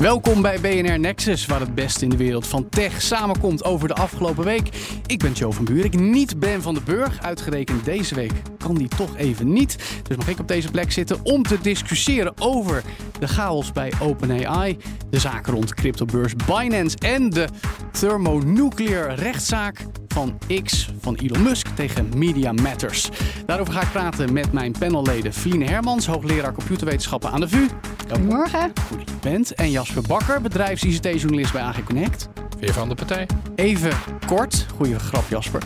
Welkom bij BNR Nexus, waar het beste in de wereld van tech samenkomt over de afgelopen week. Ik ben Joe van Buurik, niet Ben van den Burg. Uitgerekend deze week kan die toch even niet. Dus mag ik op deze plek zitten om te discussiëren over de chaos bij OpenAI, de zaken rond cryptobeurs Binance en de thermonuclear rechtszaak van X van Elon Musk tegen Media Matters. Daarover ga ik praten met mijn panelleden Feline Hermans, hoogleraar computerwetenschappen aan de VU. Goedemorgen. Goed dat je bent. En Jasper Bakker, bedrijfs-ICT-journalist bij AG Connect. Weer van de partij. Even kort, goede grap Jasper.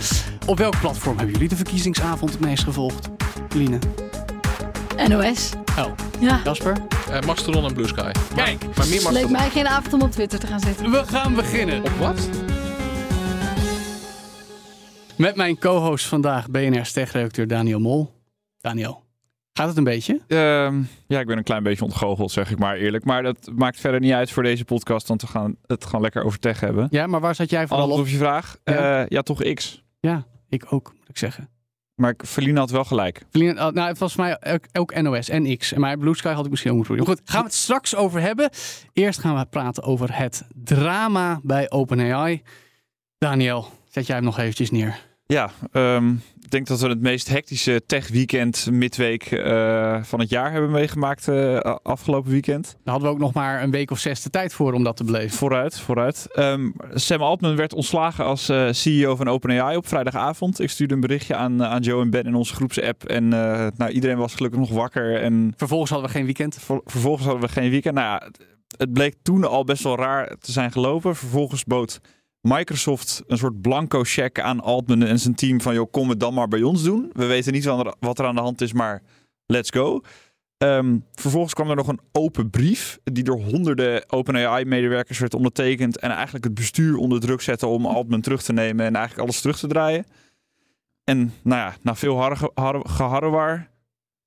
Op welk platform hebben jullie de verkiezingsavond het meest gevolgd? Feline. NOS. Oh, Ja. Jasper? Eh, Mastodon en Blue Sky. Kijk, Maar meer Leek Mastodon. mij geen avond om op Twitter te gaan zitten. we gaan beginnen. Op wat? Met mijn co-host vandaag, BNR Tech-redacteur Daniel Mol. Daniel, gaat het een beetje? Ehm, ja, ik ben een klein beetje ontgoocheld, zeg ik maar eerlijk. Maar dat maakt verder niet uit voor deze podcast, want we gaan het gewoon lekker over tech hebben. Ja, maar waar zat jij vooral Antwoord op? op je vraag? Ja. Ja. ja, toch X. Ja, ik ook, moet ik zeggen. Maar ik- Feline had wel gelijk. Feline, oh, nou, het was voor mij ook, ook NOS en X. Maar Blue Sky had ik misschien ook moeten doen. Goed, gaan we het straks over hebben. Eerst gaan we praten over het drama bij OpenAI. Daniel, zet jij hem nog eventjes neer. Ja, ehm, ik denk dat we het meest hectische tech-weekend midweek eh, van het jaar hebben meegemaakt eh, afgelopen weekend. Daar hadden we ook nog maar een week of zes de tijd voor om dat te beleven. Vooruit, vooruit. Ehm, Sam Altman werd ontslagen als eh, CEO van OpenAI op vrijdagavond. Ik stuurde een berichtje aan, aan Joe en Ben in onze groepsapp. En nou, iedereen was gelukkig nog wakker. En Vervolgens hadden we geen weekend. ver- vervolgens hadden we geen weekend. Nou ja, het, het bleek toen al best wel raar te zijn gelopen. Vervolgens bood Microsoft een soort blanco check aan Altman en zijn team van... joh, kom het dan maar bij ons doen. We weten niet wat er, aan de hand is, maar let's go. Ehm, vervolgens kwam er nog een open brief die door honderden OpenAI-medewerkers werd ondertekend en eigenlijk het bestuur onder druk zette om Altman terug te nemen en eigenlijk alles terug te draaien. En nou ja, na veel har-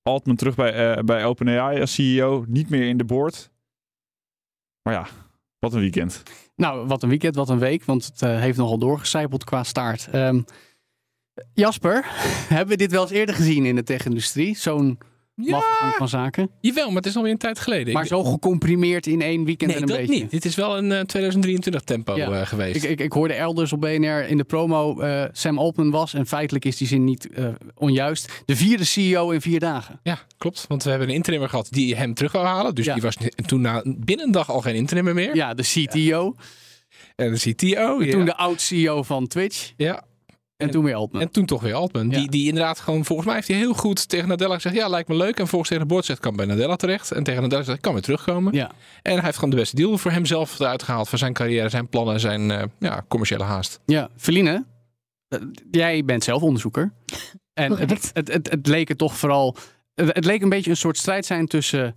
Altman terug bij, eh, bij OpenAI als CEO, niet meer in de board. Maar ja, wat een weekend. Nou, wat een weekend, wat een week. Want het eh, heeft nogal doorgecijpeld qua staart. Ehm, Jasper, hebben we dit wel eens eerder gezien in de tech-industrie? Zo'n mafgang van zaken. Jawel, maar het is alweer een tijd geleden. Maar zo gecomprimeerd in één weekend Nee, en een dat beetje. niet. Dit is wel een eh, 2023 tempo Ja. eh, geweest. Ik, ik, ik hoorde elders op BNR in de promo eh, Sam Altman was, en feitelijk is die zin niet eh, onjuist, de vierde CEO in vier dagen. Ja, klopt. Want we hebben een interimmer gehad die hem terug wou halen. Dus Ja. die was toen na, binnen een dag al geen interimmer meer. Ja, de CTO. En de CTO. Ja. Toen de oud-CEO van Twitch. ja. En, toen weer Altman. En toen toch weer Altman. Ja. Die, die inderdaad gewoon, volgens mij heeft hij heel goed tegen Nadella gezegd, ja, lijkt me leuk. En volgens tegen de board zegt, kan bij Nadella terecht. En tegen Nadella zegt, kan weer terugkomen. ja. En hij heeft gewoon de beste deal voor hemzelf eruit gehaald. Voor zijn carrière, zijn plannen, zijn eh, ja, commerciële haast. Ja, Feline, eh, jij bent zelf onderzoeker. En het, Correct. het, het, het leek er toch vooral. Het, het leek een beetje een soort strijd zijn tussen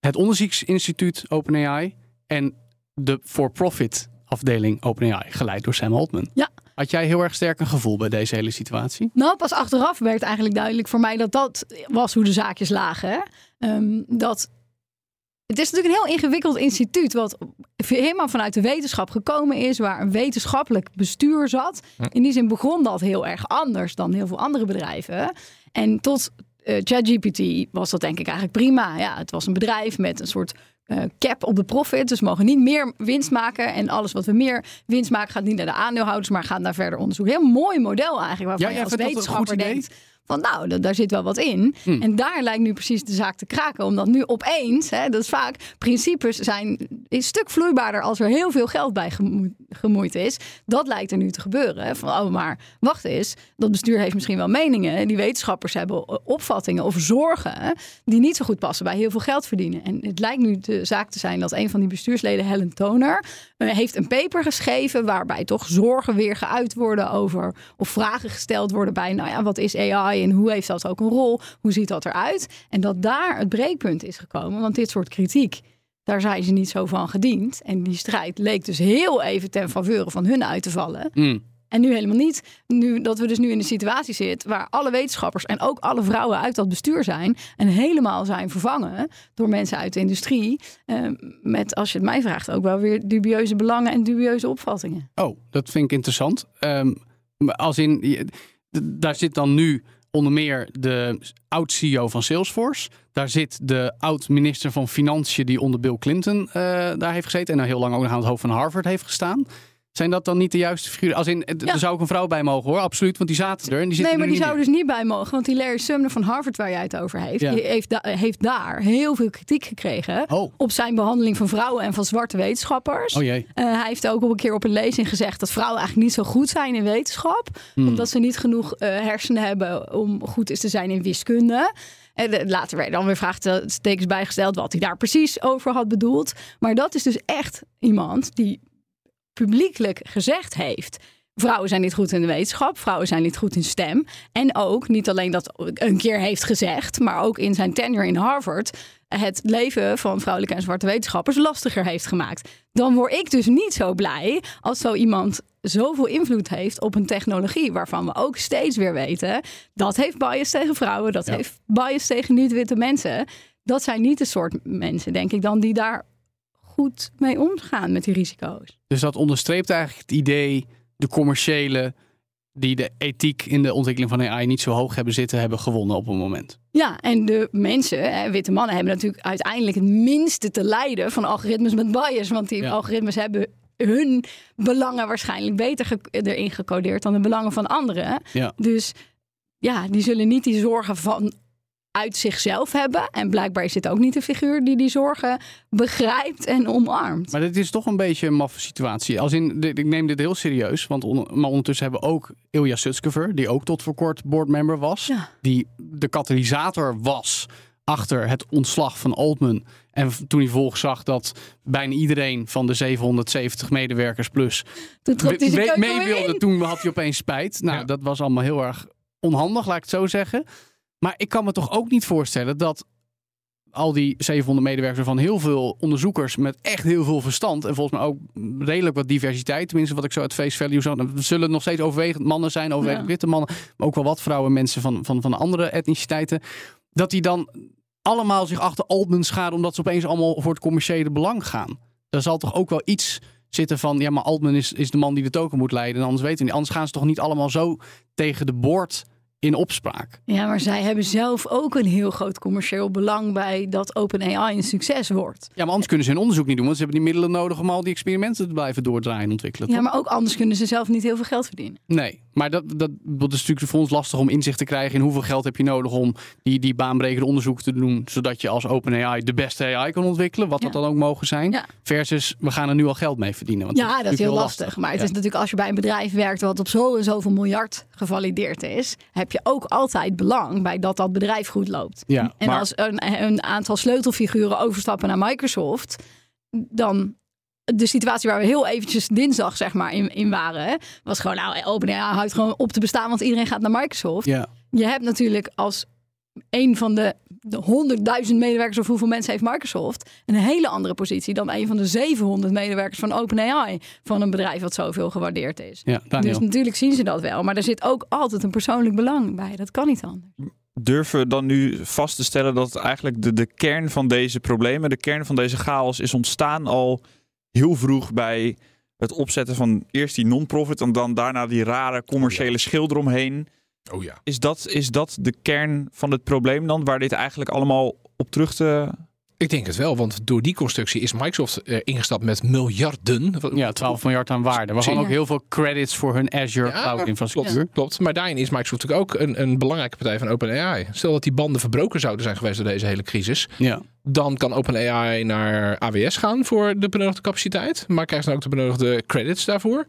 het onderzoeksinstituut OpenAI en de for-profit afdeling OpenAI, geleid door Sam Altman. Ja. Had jij heel erg sterk een gevoel bij deze hele situatie? Nou, pas achteraf werd eigenlijk duidelijk voor mij dat dat was hoe de zaakjes lagen. Hè? Ehm, dat het is natuurlijk een heel ingewikkeld instituut, wat helemaal vanuit de wetenschap gekomen is, waar een wetenschappelijk bestuur zat. In die zin begon dat heel erg anders dan heel veel andere bedrijven. En tot eh, ChatGPT was dat denk ik eigenlijk prima. Ja, het was een bedrijf met een soort eh, cap op de profit. Dus we mogen niet meer winst maken. En alles wat we meer winst maken gaat niet naar de aandeelhouders, maar gaat naar verder onderzoek. Heel mooi model eigenlijk, waarvan Ja, je als wetenschapper idee? denkt van nou, da- daar zit wel wat in. Hmm. En daar lijkt nu precies de zaak te kraken. Omdat nu opeens, hè, dat is vaak, principes zijn een stuk vloeibaarder als er heel veel geld bij gemoe- gemoeid is. Dat lijkt er nu te gebeuren. hè. Van, oh, maar wacht eens, dat bestuur heeft misschien wel meningen. Die wetenschappers hebben eh, opvattingen of zorgen die niet zo goed passen bij heel veel geld verdienen. En het lijkt nu de zaak te zijn dat een van die bestuursleden, Helen Toner, eh, heeft een paper geschreven waarbij toch zorgen weer geuit worden over of vragen gesteld worden bij, nou ja, wat is AI hoe heeft dat ook een rol? Hoe ziet dat eruit? En dat daar het breekpunt is gekomen, want dit soort kritiek, daar zijn ze niet zo van gediend. En die strijd leek dus heel even ten faveur van hun uit te vallen. Mm. En nu helemaal niet. Nu dat we dus nu in de situatie zitten waar alle wetenschappers en ook alle vrouwen uit dat bestuur zijn. En helemaal zijn vervangen door mensen uit de industrie. eh, met, als je het mij vraagt, ook wel weer dubieuze belangen en dubieuze opvattingen. Oh, dat vind ik interessant. Ehm, als in, daar zit dan nu onder meer de oud-CEO van Salesforce. Daar zit de oud-minister van Financiën die onder Bill Clinton eh, daar heeft gezeten. En nou heel lang ook aan het hoofd van Harvard heeft gestaan. Zijn dat dan niet de juiste figuren? Als in, Ja. er zou ook een vrouw bij mogen hoor, absoluut. Want die zaten er en die zitten Nee, maar die zou dus niet bij mogen. Want die Larry Sumner van Harvard, waar jij het over heeft, Ja. heeft, da- heeft daar heel veel kritiek gekregen. Oh, Op zijn behandeling van vrouwen en van zwarte wetenschappers. oh jee. Eh, hij heeft ook op een keer op een lezing gezegd dat vrouwen eigenlijk niet zo goed zijn in wetenschap. Hmm. Omdat ze niet genoeg eh, hersenen hebben om goed is te zijn in wiskunde. En later werden dan weer vraagtekens bijgesteld wat hij daar precies over had bedoeld. Maar dat is dus echt iemand die publiekelijk gezegd heeft. Vrouwen zijn niet goed in de wetenschap, vrouwen zijn niet goed in stem. En ook niet alleen dat een keer heeft gezegd, maar ook in zijn tenure in Harvard het leven van vrouwelijke en zwarte wetenschappers lastiger heeft gemaakt. Dan word ik dus niet zo blij als zo iemand zoveel invloed heeft op een technologie waarvan we ook steeds weer weten dat heeft bias tegen vrouwen, dat Ja. heeft bias tegen niet-witte mensen. Dat zijn niet de soort mensen, denk ik, dan die daar goed mee omgaan met die risico's. Dus dat onderstreept eigenlijk het idee, de commerciële, die de ethiek in de ontwikkeling van AI niet zo hoog hebben zitten, hebben gewonnen op een moment. Ja, en de mensen, hè, witte mannen, hebben natuurlijk uiteindelijk het minste te lijden van algoritmes met bias. Want die Ja. algoritmes hebben hun belangen waarschijnlijk beter ge- erin gecodeerd dan de belangen van anderen. Ja. Dus ja, die zullen niet die zorgen van uit zichzelf hebben. En blijkbaar is dit ook niet de figuur die die zorgen begrijpt en omarmt. Maar dit is toch een beetje een maffe situatie. Als in, dit- ik neem dit heel serieus, want on- maar ondertussen hebben we ook Ilya Sutskever, die ook tot voor kort boardmember was, Ja. die de katalysator was achter het ontslag van Altman. En toen hij volgens zag dat bijna iedereen van de 770 medewerkers plus Toen mee, wilde, toen had hij opeens spijt. Nou, Ja. dat was allemaal heel erg onhandig, laat ik het zo zeggen. Maar ik kan me toch ook niet voorstellen dat al die 700 medewerkers van heel veel onderzoekers met echt heel veel verstand en volgens mij ook redelijk wat diversiteit, tenminste wat ik zo uit face value er zullen nog steeds overwegend mannen zijn, overwegend Ja. witte mannen, maar ook wel wat vrouwen, mensen van, van, van andere etniciteiten, dat die dan allemaal zich achter Altman scharen omdat ze opeens allemaal voor het commerciële belang gaan. Daar zal toch ook wel iets zitten van, ja, maar Altman is, is de man die de token moet leiden. En anders weten we niet. Anders gaan ze toch niet allemaal zo tegen de boord in opspraak. Ja, maar zij hebben zelf ook een heel groot commercieel belang bij dat OpenAI een succes wordt. Ja, maar anders kunnen ze hun onderzoek niet doen, want ze hebben die middelen nodig om al die experimenten te blijven doordraaien en ontwikkelen. Ja, toch? maar ook anders kunnen ze zelf niet heel veel geld verdienen. Nee, maar dat, dat, dat is natuurlijk voor ons lastig om inzicht te krijgen in hoeveel geld heb je nodig om die, die baanbrekende onderzoeken te doen, zodat je als OpenAI de beste AI kan ontwikkelen, wat dat dan ook mogen zijn. Ja. Versus, we gaan er nu al geld mee verdienen. Want Ja, dat is heel lastig. Maar het Ja. is natuurlijk als je bij een bedrijf werkt wat op zo en zoveel miljard gevalideerd is, heb je ook altijd belang bij dat dat bedrijf goed loopt. Ja, En maar- als een, een aantal sleutelfiguren overstappen naar Microsoft, dan de situatie waar we heel eventjes dinsdag zeg maar in, in waren, hè, was gewoon nou OpenAI houdt gewoon op te bestaan, want iedereen gaat naar Microsoft. ja. Je hebt natuurlijk als een van de, de 100.000 medewerkers of hoeveel mensen heeft Microsoft een hele andere positie dan een van de 700 medewerkers van OpenAI van een bedrijf wat zoveel gewaardeerd is. ja. Dus natuurlijk zien ze dat wel, maar er zit ook altijd een persoonlijk belang bij. Dat kan niet anders. durven we dan nu vast te stellen dat eigenlijk de, de kern van deze problemen, de kern van deze chaos is ontstaan al heel vroeg bij het opzetten van eerst die non-profit en dan daarna die rare commerciële schil eromheen. Oh ja. Is dat, is dat de kern van het probleem dan, waar dit eigenlijk allemaal op terug te Ik denk het wel, want door die constructie is Microsoft eh, ingestapt met miljarden. Ja, 12 miljard aan waarde. We hadden ook heel veel credits voor hun Azure Ja, cloud infrastructuur. Klopt, klopt. Maar daarin is Microsoft natuurlijk ook een, een belangrijke partij van OpenAI. Stel dat die banden verbroken zouden zijn geweest door deze hele crisis. Ja. Dan kan OpenAI naar AWS gaan voor de benodigde capaciteit. Maar krijgt dan ook de benodigde credits daarvoor.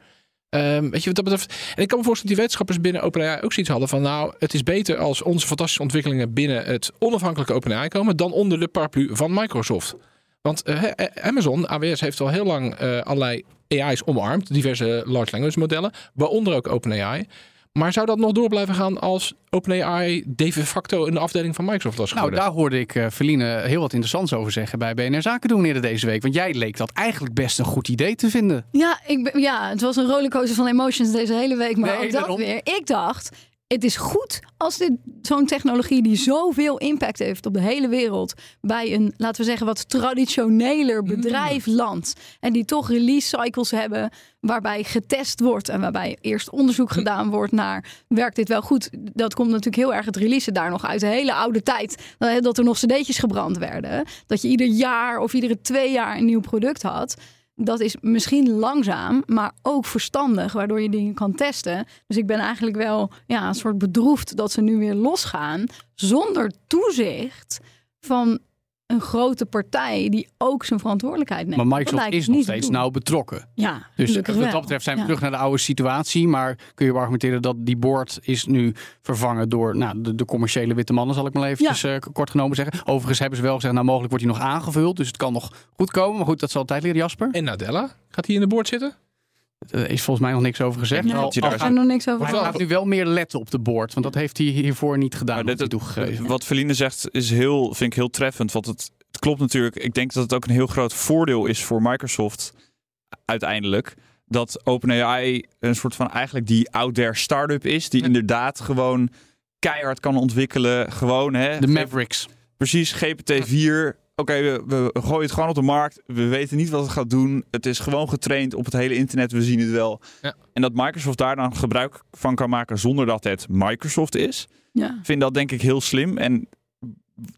Ehm, weet je wat dat betreft? En ik kan me voorstellen dat die wetenschappers binnen OpenAI ook zoiets hadden van... nou, het is beter als onze fantastische ontwikkelingen binnen het onafhankelijke OpenAI komen... dan onder de paraplu van Microsoft. Want eh, eh, Amazon, AWS, heeft al heel lang eh, allerlei AI's omarmd. Diverse large language modellen, waaronder ook OpenAI. Maar zou dat nog door blijven gaan als OpenAI de facto een afdeling van Microsoft was Nou, geworden? daar hoorde ik uh, Feline heel wat interessants over zeggen bij BNR Zaken doen eerder deze week. Want jij leek dat eigenlijk best een goed idee te vinden. Ja, ik ja het was een rollercoaster van emotions deze hele week. Maar Nee, ook dat daarom. weer. Ik dacht, het is goed als dit zo'n technologie die zoveel impact heeft op de hele wereld bij een, laten we zeggen, wat traditioneler bedrijf landt. En die toch release cycles hebben waarbij getest wordt en waarbij eerst onderzoek gedaan wordt naar werkt dit wel goed. Dat komt natuurlijk heel erg het releasen daar nog uit de hele oude tijd dat er nog cd'tjes gebrand werden. Dat je ieder jaar of iedere twee jaar een nieuw product had. Dat is misschien langzaam, maar ook verstandig, waardoor je dingen kan testen. Dus ik ben eigenlijk wel ja, een soort bedroefd dat ze nu weer losgaan zonder toezicht van een grote partij die ook zijn verantwoordelijkheid neemt. Maar Microsoft is nog steeds nauw betrokken. Ja, Dus wat dat betreft zijn we Ja. terug naar de oude situatie. Maar kun je argumenteren dat die board is nu vervangen door nou, de, de commerciële witte mannen, zal ik maar even eh, kort genomen zeggen. Overigens hebben ze wel gezegd, nou mogelijk wordt hij nog aangevuld. Dus het kan nog goed komen. Maar goed, dat zal tijd leren, Jasper. En Nadella, gaat hij in de boord zitten? Er is volgens mij nog niks over gezegd. Nee, Al- al daar er nog niks over Maar hij gaat nu wel meer letten op de board. Want dat heeft hij hiervoor niet gedaan. Dit- toegegeven. Wat Feline zegt is heel, vind ik heel treffend. Want het, het klopt natuurlijk. Ik denk dat het ook een heel groot voordeel is voor Microsoft uiteindelijk. Dat OpenAI een soort van eigenlijk die out there start-up is. Die Ja. inderdaad gewoon keihard kan ontwikkelen. Gewoon hè. De Mavericks. Precies, GPT-4. Oké, we, we gooien het gewoon op de markt. We weten niet wat het gaat doen. Het is gewoon getraind op het hele internet. We zien het wel. Ja. En dat Microsoft daar dan gebruik van kan maken zonder dat het Microsoft is. Ja. vind dat denk ik heel slim. En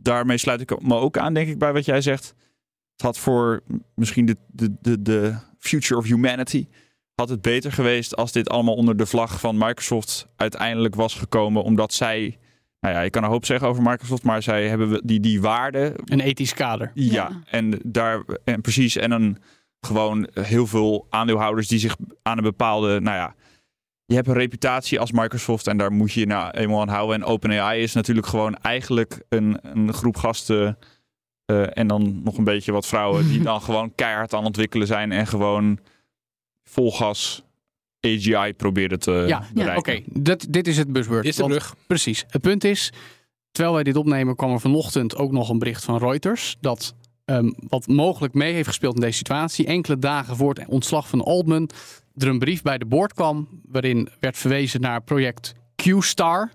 daarmee sluit ik me ook aan, denk ik, bij wat jij zegt. Het had voor misschien de, de, de, de future of humanity... had het beter geweest als dit allemaal onder de vlag van Microsoft uiteindelijk was gekomen. Omdat zij... Nou ja, je kan een hoop zeggen over Microsoft, maar zij hebben die, die waarde. Een ethisch kader. Ja, Ja. en daar en precies. En dan gewoon heel veel aandeelhouders die zich aan een bepaalde. Nou ja, je hebt een reputatie als Microsoft en daar moet je je nou eenmaal aan houden. En OpenAI is natuurlijk gewoon eigenlijk een, een groep gasten. eh, en dan nog een beetje wat vrouwen die dan gewoon keihard aan ontwikkelen zijn en gewoon vol gas AGI proberen te Ja, ja, bereiken. Oké, dit, dit is het buzzword. Dit is de Want- brug. Precies. Het punt is, terwijl wij dit opnemen, kwam er vanochtend ook nog een bericht van Reuters. Dat ehm, wat mogelijk mee heeft gespeeld in deze situatie. Enkele dagen voor het ontslag van Altman. Er een brief bij de board kwam. waarin werd verwezen naar project Q-Star.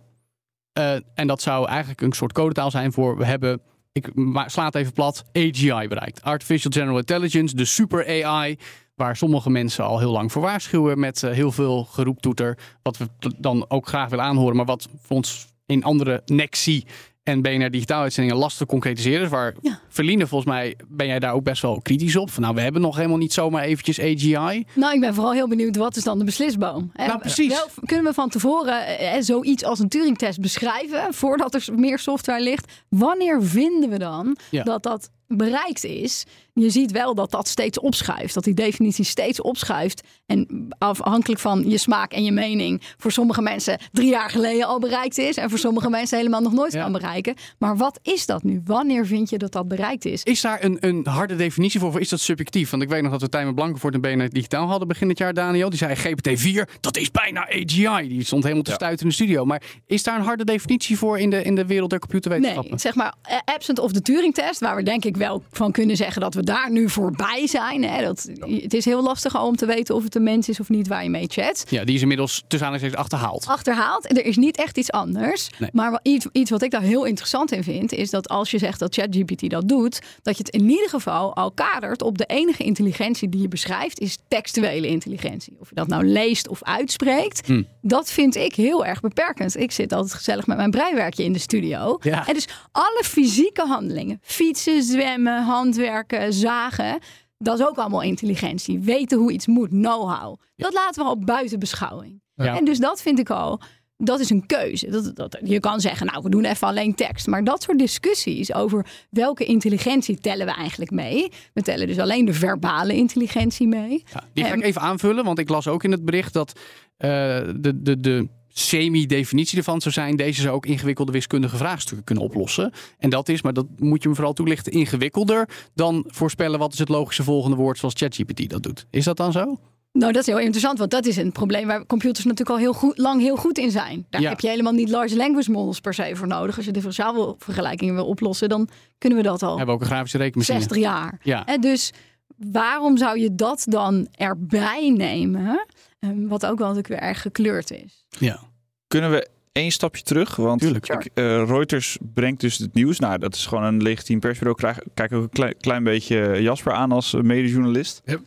Eh, en dat zou eigenlijk een soort codetaal zijn voor. We hebben. Ik sla het even plat. AGI bereikt. Artificial General Intelligence, de super AI. Waar sommige mensen al heel lang voor waarschuwen. Met eh, heel veel geroeptoeter. Wat we dan ook graag willen aanhoren. Maar wat voor ons in andere Nexi en BNR Digitaal uitzendingen lastig te concretiseren. is. Waar Ja. Verline, volgens mij ben jij daar ook best wel kritisch op. Van, nou, we hebben nog helemaal niet zomaar eventjes AGI. Nou, ik ben vooral heel benieuwd, wat is dan de beslisboom? Nou, precies. wel, kunnen we van tevoren eh, zoiets als een Turing-test beschrijven, voordat er meer software ligt? Wanneer vinden we dan Ja. dat dat bereikt is? Je ziet wel dat dat steeds opschuift, dat die definitie steeds opschuift. En afhankelijk van je smaak en je mening, voor sommige mensen drie jaar geleden al bereikt is, en voor sommige mensen helemaal nog nooit Ja. kan bereiken. Maar wat is dat nu? Wanneer vind je dat dat bereikt is? Is daar een, een harde definitie voor? Of is dat subjectief? Want ik weet nog dat we Tijmen Blankenvoort en BNR Digitaal hadden begin dit jaar, Daniel. Die zei GPT-4, dat is bijna AGI. Die stond helemaal te Ja. stuiten in de studio. Maar is daar een harde definitie voor in de, in de wereld der computerwetenschappen? Nee, zeg maar absent of de Turing-test, waar we denk ik wel van kunnen zeggen dat we daar nu voorbij zijn. Hè? Dat, het is heel lastig om te weten of het een mens is of niet waar je mee chat. Ja, die is inmiddels tussen aanhalingstekens achterhaald. Achterhaald, er is niet echt iets anders. Nee. Maar iets, iets wat ik daar heel interessant in vind, is dat als je zegt dat ChatGPT dat doet, dat je het in ieder geval al kadert op de enige intelligentie die je beschrijft, is textuele intelligentie. Of je dat nou leest of uitspreekt, Hm. dat vind ik heel erg beperkend. Ik zit altijd gezellig met mijn breiwerkje in de studio. Ja. En dus alle fysieke handelingen, fietsen, zwemmen, handwerken, zagen. Dat is ook allemaal intelligentie. Weten hoe iets moet, know-how. Dat laten we al buiten beschouwing. Ja. En dus dat vind ik al, dat is een keuze. Dat, dat, je kan zeggen, nou, we doen even alleen tekst. Maar dat soort discussies over welke intelligentie tellen we eigenlijk mee. We tellen dus alleen de verbale intelligentie mee. Ja, die ga ik even aanvullen, want ik las ook in het bericht dat eh, de, de, de semi-definitie ervan zou zijn. Deze zou ook ingewikkelde wiskundige vraagstukken kunnen oplossen. En dat is, maar dat moet je me vooral toelichten, ingewikkelder dan voorspellen wat is het logische volgende woord zoals ChatGPT dat doet. Is dat dan zo? Nou, dat is heel interessant, want dat is een probleem waar computers natuurlijk al heel goed, lang heel goed in zijn. Daar Ja. heb je helemaal niet large language models per se voor nodig. Als je differentiaal vergelijkingen wil oplossen, dan kunnen we dat al We hebben ook een grafische rekenmachine. 60 jaar. Ja. En dus waarom zou je dat dan erbij nemen? Ehm, Wat ook wel natuurlijk weer erg gekleurd is. ja. Kunnen we één stapje terug? Want Tuurlijk. ik, eh, Reuters brengt dus het nieuws. Nou, dat is gewoon een legitiem persbureau. Krijg, kijk ook een klein, klein beetje Jasper aan als eh, medejournalist. Yep.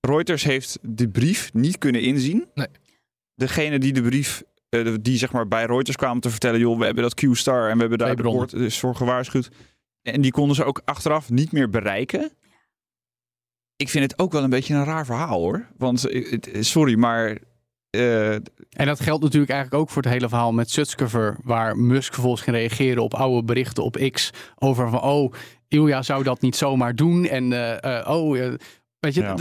Reuters heeft de brief niet kunnen inzien. Nee. Degene die de brief, eh, de- die zeg maar bij Reuters kwamen te vertellen... joh, we hebben dat Q-star en we hebben daar de poort dus voor gewaarschuwd. En die konden ze ook achteraf niet meer bereiken. Ik vind het ook wel een beetje een raar verhaal hoor. Want, eh, het- sorry, maar... eh, En dat geldt natuurlijk eigenlijk ook voor het hele verhaal met Sutskever, waar Musk vervolgens ging reageren op oude berichten op X over van oh, Ilja zou dat niet zomaar doen en eh, eh, oh, weet je, Ja.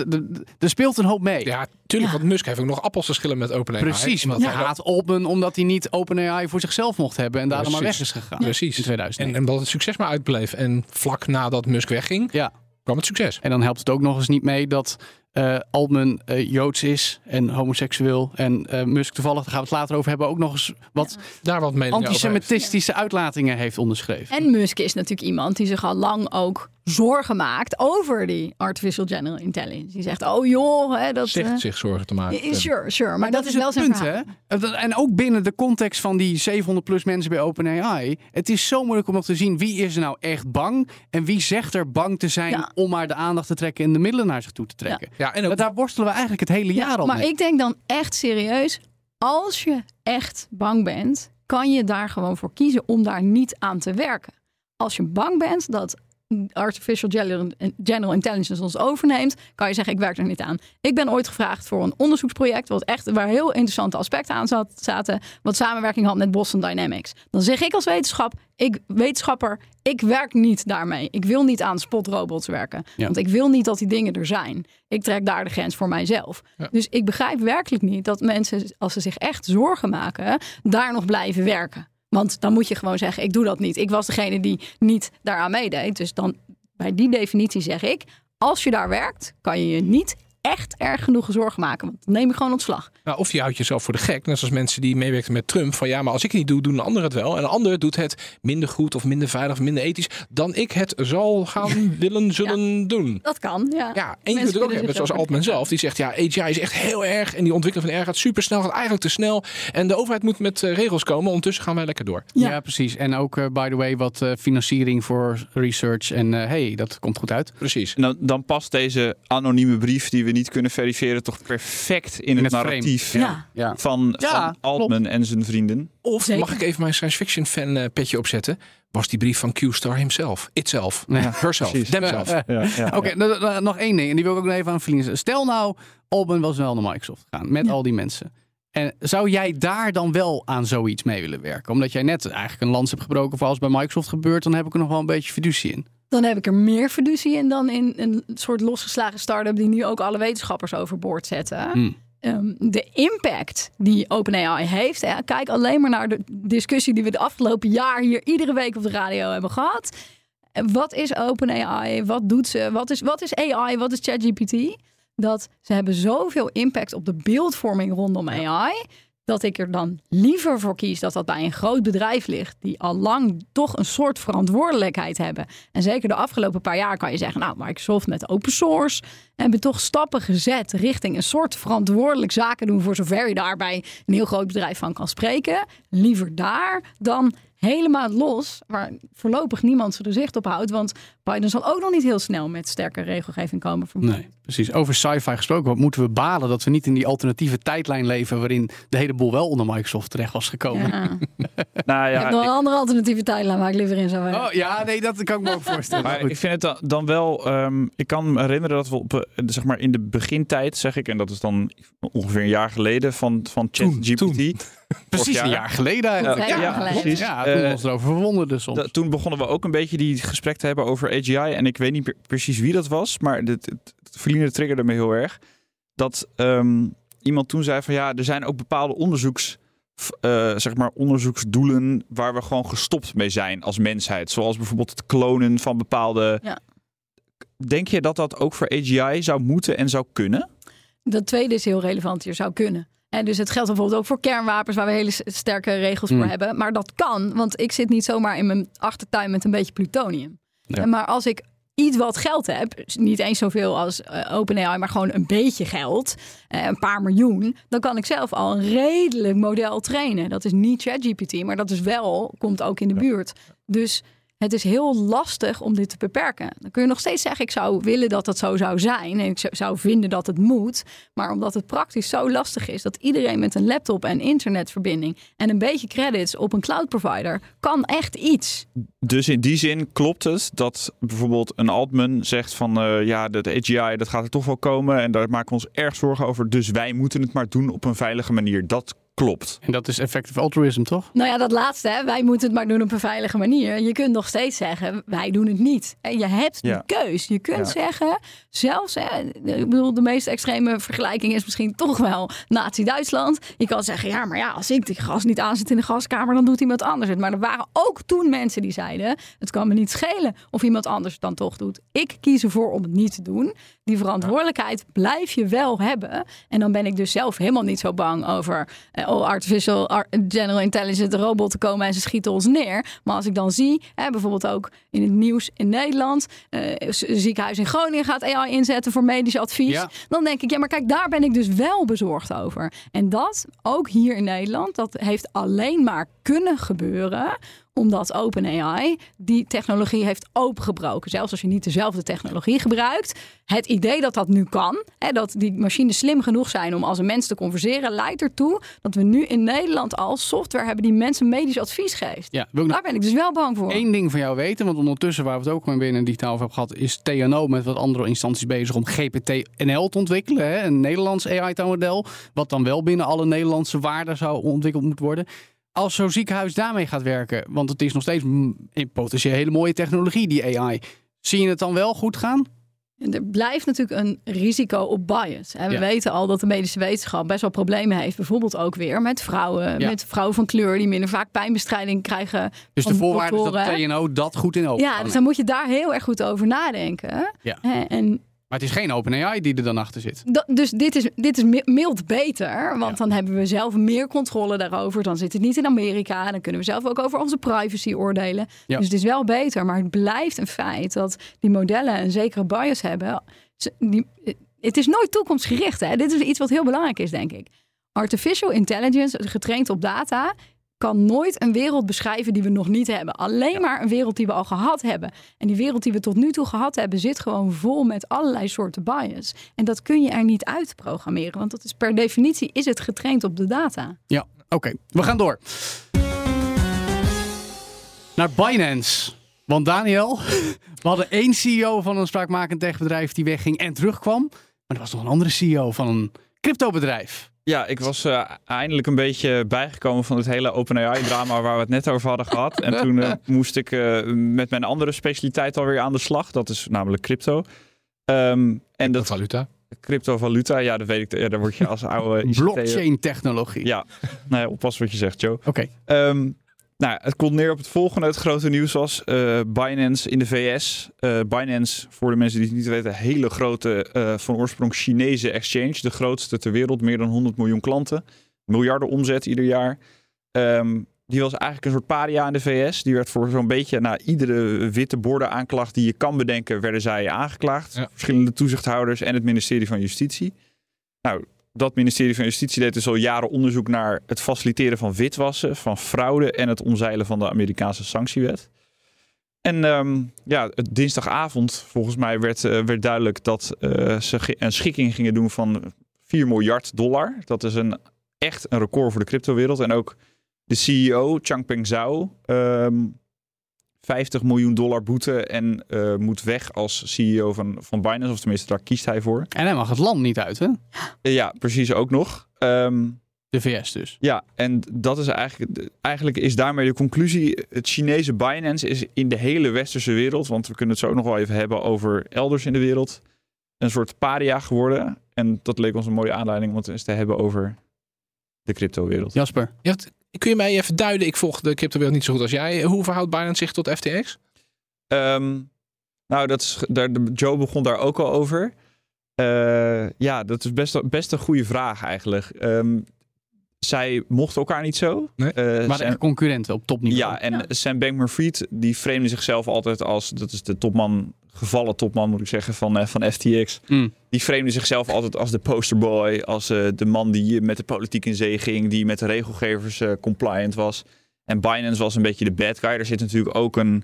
er speelt een hoop mee. Ja, tuurlijk. Ja. Want Musk heeft ook nog appels te schillen met OpenAI. Precies, want hij hij haat Altman omdat hij niet OpenAI voor zichzelf mocht hebben en daarom maar weg Precies. is gegaan. Precies. In 2000. En, en omdat het succes maar uitbleef. En vlak nadat Musk wegging, Ja. Kwam het succes. En dan helpt het ook nog eens niet mee dat eh, Altman eh, Joods is en homoseksueel. En eh, Musk toevallig, daar gaan we het later over hebben, ook nog eens wat Daar wat over heeft. antisemitistische uitlatingen heeft onderschreven. En Musk is natuurlijk iemand die zich al lang ook zorgen maakt over die artificial general intelligence. Die zegt, oh joh, hè, dat... Zegt eh, zich zorgen te maken. eh, Sure, sure. Maar, dat, is wel zijn punt, verhaal. hè? En ook binnen de context van die 700 plus mensen bij OpenAI. Het is zo moeilijk om nog te zien wie is er nou echt bang en wie zegt er bang te zijn Ja. om maar de aandacht te trekken en de middelen naar zich toe te trekken. Ja, en ook Maar Daar worstelen we eigenlijk het hele jaar al maar mee. ik denk dan echt serieus, als je echt bang bent, kan je daar gewoon voor kiezen om daar niet aan te werken. Als je bang bent dat artificial general- intelligence ons overneemt, kan je zeggen ik werk er niet aan. Ik ben ooit gevraagd voor een onderzoeksproject wat echt waar heel interessante aspecten aan zat, zaten, wat samenwerking had met Boston Dynamics. Dan zeg ik als wetenschap, ik wetenschapper, ik werk niet daarmee. Ik wil niet aan spotrobots werken, Ja. want ik wil niet dat die dingen er zijn. Ik trek daar de grens voor mijzelf. Ja. Dus ik begrijp werkelijk niet dat mensen, als ze zich echt zorgen maken, daar nog blijven werken. Want dan moet je gewoon zeggen, ik doe dat niet. Ik was degene die niet daaraan meedeed. Dus dan bij die definitie zeg ik, als je daar werkt, kan je je niet echt erg genoeg zorgen maken. Want dan neem je gewoon ontslag. Nou, of je houdt jezelf voor de gek. Net zoals mensen die meewerkten met Trump. Van ja, maar als ik het niet doe, doen een ander het wel. En een ander doet het minder goed of minder veilig of minder ethisch. Dan ik het zal gaan willen, zullen doen. Dat kan, ja. Ja, en je kunt het ook hebben zoals Altman zelf. Die zegt ja, AGI is echt heel erg. En die ontwikkeling van AI gaat super snel. Gaat eigenlijk te snel. En de overheid moet met eh, regels komen. Ondertussen gaan wij lekker door. Ja. Ja. precies. En ook, eh, by the way, wat eh, financiering voor research. En eh, hey, dat komt goed uit. Precies. En dan, dan past deze anonieme brief die we niet kunnen verifiëren toch perfect in, In het, het frame. Narratief Ja. Ja. van, Ja, van Altman en zijn vrienden. Of Zeker. mag ik even mijn science fiction fan eh, petje opzetten? Was die brief van Q-Star himself. Itself. Ja, Herself. Themself. Oké, nou, nog één ding. En die wil ik ook nog even aan Feline Stel nou, Albin was wel naar Microsoft gegaan. Met Ja. al die mensen. En zou jij daar dan wel aan zoiets mee willen werken? Omdat jij net eigenlijk een lans hebt gebroken voor als bij Microsoft gebeurt, dan heb ik er nog wel een beetje fiducie in. Dan heb ik er meer fiducie in dan in een soort losgeslagen start-up die nu ook alle wetenschappers overboord zetten. Hmm. Ehm, de impact die OpenAI heeft. Hè, kijk alleen maar naar de discussie die we de afgelopen jaar hier iedere week op de radio hebben gehad. Wat is OpenAI? Wat doet ze? Wat is, wat is AI? Wat is ChatGPT? Dat ze hebben zoveel impact op de beeldvorming rondom AI. Dat ik er dan liever voor kies dat dat bij een groot bedrijf ligt. Die al lang toch een soort verantwoordelijkheid hebben. En zeker de afgelopen paar jaar kan je zeggen. Nou, Microsoft met open source. Hebben toch stappen gezet richting een soort verantwoordelijk zaken doen. Voor zover je daarbij een heel groot bedrijf van kan spreken. Liever daar dan helemaal los, waar voorlopig niemand zijn zicht op houdt. Want Biden zal ook nog niet heel snel met sterke regelgeving komen. Nee, precies. Over sci-fi gesproken, wat moeten we balen dat we niet in die alternatieve tijdlijn leven waarin de hele boel wel onder Microsoft terecht was gekomen. Ja. Nou Ik ja, heb nog ik- een andere alternatieve tijdlijn waar ik liever in zou werken. Oh ja, nee, dat kan ik me ook voorstellen. Maar ik vind het dan, wel. ehm, ik kan me herinneren dat we op, eh, zeg maar in de begintijd, zeg ik, en dat is dan ongeveer een jaar geleden van, van ChatGPT. Precies jaar. een jaar geleden eigenlijk. Ja, precies. Ja, toen Eh, we ons erover verwonderden soms. Da- toen begonnen we ook een beetje die gesprek te hebben over AGI. En ik weet niet pre- precies wie dat was, maar het, het, het Feline triggerde me heel erg. Dat ehm, iemand toen zei van ja, er zijn ook bepaalde onderzoeks, eh, zeg maar onderzoeksdoelen waar we gewoon gestopt mee zijn als mensheid. Zoals bijvoorbeeld het klonen van bepaalde... Ja. Denk je dat dat ook voor AGI zou moeten en zou kunnen? Dat tweede is heel relevant hier, zou kunnen. En dus het geldt bijvoorbeeld ook voor kernwapens, waar we hele sterke regels Mm. voor hebben. Maar dat kan, want ik zit niet zomaar in mijn achtertuin met een beetje plutonium. Ja. Maar als ik iets wat geld heb, dus niet eens zoveel als eh, OpenAI, maar gewoon een beetje geld, eh, een paar miljoen, dan kan ik zelf al een redelijk model trainen. Dat is niet ChatGPT, maar dat is wel, komt ook in de buurt. Dus het is heel lastig om dit te beperken. Dan kun je nog steeds zeggen, ik zou willen dat dat zo zou zijn. En ik zou- vinden dat het moet. Maar omdat het praktisch zo lastig is dat iedereen met een laptop en internetverbinding en een beetje credits op een cloud provider kan echt iets. Dus in die zin klopt het dat bijvoorbeeld een Altman zegt van eh, ja, de AGI dat gaat er toch wel komen en daar maken we ons erg zorgen over. Dus wij moeten het maar doen op een veilige manier. Dat klopt. En dat is effective altruism, toch? Nou ja, dat laatste, hè, wij moeten het maar doen op een veilige manier. Je kunt nog steeds zeggen, wij doen het niet. En je hebt Ja. de keus. Je kunt Ja. zeggen, zelfs, hè, ik bedoel, de meest extreme vergelijking is misschien toch wel Nazi-Duitsland. Je kan zeggen, ja, maar ja, als ik die gas niet aanzet in de gaskamer, dan doet iemand anders het. Maar er waren ook toen mensen die zeiden, het kan me niet schelen of iemand anders het dan toch doet. Ik kies ervoor om het niet te doen. Die verantwoordelijkheid blijf je wel hebben. En dan ben ik dus zelf helemaal niet zo bang over eh, oh, artificial ar- general intelligent robotten komen en ze schieten ons neer. Maar als ik dan zie, hè, bijvoorbeeld ook in het nieuws in Nederland, eh, ziekenhuis in Groningen gaat AI inzetten voor medisch advies. Ja. Dan denk ik, ja, maar kijk, daar ben ik dus wel bezorgd over. En dat ook hier in Nederland, dat heeft alleen maar kunnen gebeuren omdat OpenAI die technologie heeft opengebroken. Zelfs als je niet dezelfde technologie gebruikt. Het idee dat dat nu kan, hè, dat die machines slim genoeg zijn om als een mens te converseren, leidt ertoe dat we nu in Nederland al software hebben die mensen medisch advies geeft. Ja, wil ik nog Daar ben ik dus wel bang voor. één ding van jou weten? Want ondertussen, waar we het ook maar binnen digitaal over hebben gehad, is TNO met wat andere instanties bezig om GPT-NL te ontwikkelen. Hè? Een Nederlands AI-model, wat dan wel binnen alle Nederlandse waarden zou ontwikkeld moeten worden. Als zo'n ziekenhuis daarmee gaat werken, want het is nog steeds in potentieel hele mooie technologie, die AI. Zie je het dan wel goed gaan? Er blijft natuurlijk een risico op bias. En we Ja. weten al dat de medische wetenschap best wel problemen heeft. Bijvoorbeeld ook weer met vrouwen, Ja. met vrouwen van kleur die minder vaak pijnbestrijding krijgen. Dus de voorwaarde dat? TNO dat goed in oog Ja, dus dan moet je daar heel erg goed over nadenken. Ja. En Maar het is geen OpenAI die er dan achter zit. dus dit is, dit is mi- mild beter, want Ja. dan hebben we zelf meer controle daarover. Dan zit het niet in Amerika. Dan kunnen we zelf ook over onze privacy oordelen. Ja. Dus het is wel beter, maar het blijft een feit dat die modellen een zekere bias hebben. Die, het is nooit toekomstgericht. Hè? Dit is iets wat heel belangrijk is, denk ik. Artificial intelligence, getraind op data, kan nooit een wereld beschrijven die we nog niet hebben. Alleen maar een wereld die we al gehad hebben. En die wereld die we tot nu toe gehad hebben, zit gewoon vol met allerlei soorten bias. En dat kun je er niet uit programmeren, want dat is per definitie is het getraind op de data. Ja, oké. We gaan door. Naar Binance. Want Daniel, we hadden één CEO van een spraakmakend techbedrijf die wegging en terugkwam. Maar er was nog een andere CEO van een cryptobedrijf. Ja, ik was eh, eindelijk een beetje bijgekomen van het hele OpenAI-drama waar we het net over hadden gehad. En toen eh, moest ik eh, met mijn andere specialiteit alweer aan de slag. Dat is namelijk crypto. Ehm, en dat valuta. cryptovaluta, ja, dat weet ik. Ja, daar word je als oude ICT... Blockchain technologie. Ja, nou ja, oppas wat je zegt, Joe. Oké. Ehm, nou, het komt neer op het volgende. Het grote nieuws was eh, Binance in de VS. Eh, Binance, voor de mensen die het niet weten, een hele grote, eh, van oorsprong Chinese exchange. De grootste ter wereld, meer dan 100 miljoen klanten. Miljarden omzet ieder jaar. Ehm, die was eigenlijk een soort paria in de VS. Die werd voor zo'n beetje, na iedere witte borden aanklacht die je kan bedenken, werden zij aangeklaagd. Ja. Verschillende toezichthouders en het ministerie van Justitie. Nou, dat ministerie van Justitie deed dus al jaren onderzoek naar het faciliteren van witwassen, van fraude en het omzeilen van de Amerikaanse sanctiewet. En ehm, ja, dinsdagavond volgens mij werd, eh, werd duidelijk dat eh, ze een schikking gingen doen van 4 miljard dollar. Dat is een, echt een record voor de cryptowereld. En ook de CEO, Changpeng Zhao, ehm 50 miljoen dollar boete en eh, moet weg als CEO van, van Binance. Of tenminste, daar kiest hij voor. En hij mag het land niet uit, hè? Ja, precies ook nog. Ehm, De VS dus. ja, en dat is eigenlijk, eigenlijk is daarmee de conclusie. Het Chinese Binance is in de hele westerse wereld, want we kunnen het zo ook nog wel even hebben over elders in de wereld, een soort paria geworden. En dat leek ons een mooie aanleiding om het eens te hebben over de cryptowereld. Jasper. Je hebt- kun je mij even duiden? Ik volg de cryptowereld niet zo goed als jij. Hoe verhoudt Binance zich tot FTX? Ehm, nou, dat is, daar, de- Joe begon daar ook al over. Eh, ja, dat is best, best een goede vraag eigenlijk. Ehm, zij mochten elkaar niet zo. Nee. Eh, Maar Sam- echt concurrenten op topniveau. ja, en Sam Bankman-Fried, die vreemde zichzelf altijd als... Dat is de topman, gevallen topman moet ik zeggen, van, eh, van FTX. Mm. Die vreemde zichzelf altijd als de posterboy. Als eh, de man die met de politiek in zee ging. Die met de regelgevers eh, compliant was. En Binance was een beetje de bad guy. Er zit natuurlijk ook een...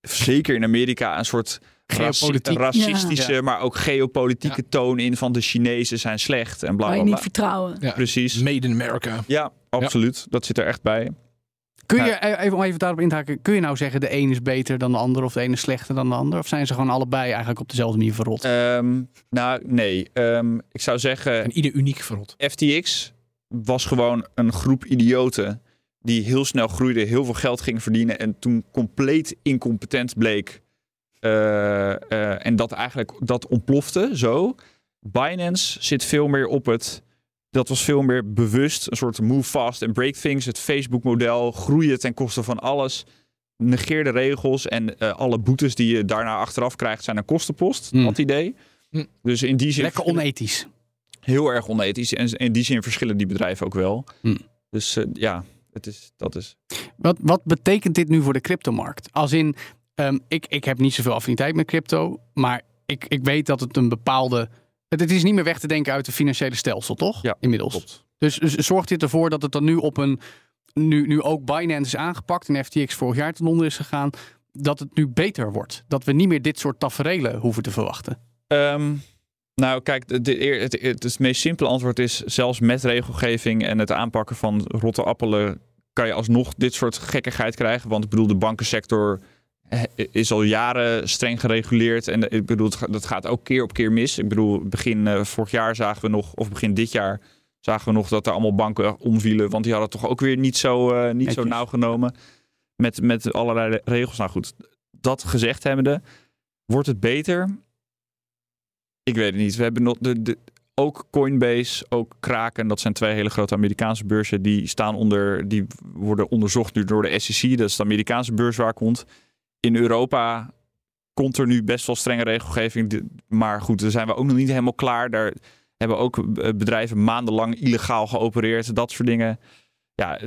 Zeker in Amerika een soort Geopolitiek. racistische, Ja. maar ook geopolitieke toon in van de Chinezen zijn slecht en bla Kan je bla niet bla. vertrouwen. Ja. Precies. Made in America. Ja, absoluut. Dat zit er echt bij. Kun je, eh, even om even daarop in te haken, kun je nou zeggen de een is beter dan de ander of de ene is slechter dan de ander? Of zijn ze gewoon allebei eigenlijk op dezelfde manier verrot? Ehm, nou, nee. Ehm, ik zou zeggen, En ieder uniek verrot. FTX was gewoon een groep idioten die heel snel groeide, heel veel geld ging verdienen en toen compleet incompetent bleek. Eh, eh, en dat eigenlijk dat ontplofte zo. Binance zit veel meer op het. Dat was veel meer bewust. Een soort move fast and break things. Het Facebook-model. Groeien ten koste van alles. Negeer de regels. En eh, alle boetes die je daarna achteraf krijgt zijn een kostenpost. Hmm. Dat idee. Hmm. Dus in die zin. Lekker onethisch. Heel erg onethisch. En in die zin verschillen die bedrijven ook wel. Hmm. Dus eh, ja, het is, dat is. Wat, wat betekent dit nu voor de cryptomarkt? Als in, ehm, ik, ik heb niet zoveel affiniteit met crypto, maar ik, ik weet dat het een bepaalde... Het, is niet meer weg te denken uit het financiële stelsel, toch? Ja, Inmiddels. Klopt. Dus, dus zorgt dit ervoor dat het dan nu op een... Nu, nu ook Binance is aangepakt en FTX vorig jaar ten onder is gegaan... dat het nu beter wordt. Dat we niet meer dit soort taferelen hoeven te verwachten. Ehm, nou, kijk, de, de, eer- het, het, het meest simpele antwoord is: zelfs met regelgeving en het aanpakken van rotte appelen, kan je alsnog dit soort gekkigheid krijgen. Want ik bedoel, de bankensector is al jaren streng gereguleerd. En ik bedoel, dat gaat ook keer op keer mis. Ik bedoel, begin eh, vorig jaar zagen we nog, of begin dit jaar, zagen we nog dat er allemaal banken omvielen. Want die hadden toch ook weer niet zo, eh, niet zo nauw genomen met, met allerlei regels. Nou goed, dat gezegd hebbende, wordt het beter? Ik weet het niet. We hebben nog de, de, ook Coinbase, ook Kraken. Dat zijn twee hele grote Amerikaanse beurzen. Die staan onder, die worden onderzocht nu door de SEC. Dat is de Amerikaanse beurs waar komt. In Europa komt er nu best wel strenge regelgeving. Maar goed, daar zijn we ook nog niet helemaal klaar. Daar hebben ook eh, bedrijven maandenlang illegaal geopereerd. Dat soort dingen. Ja,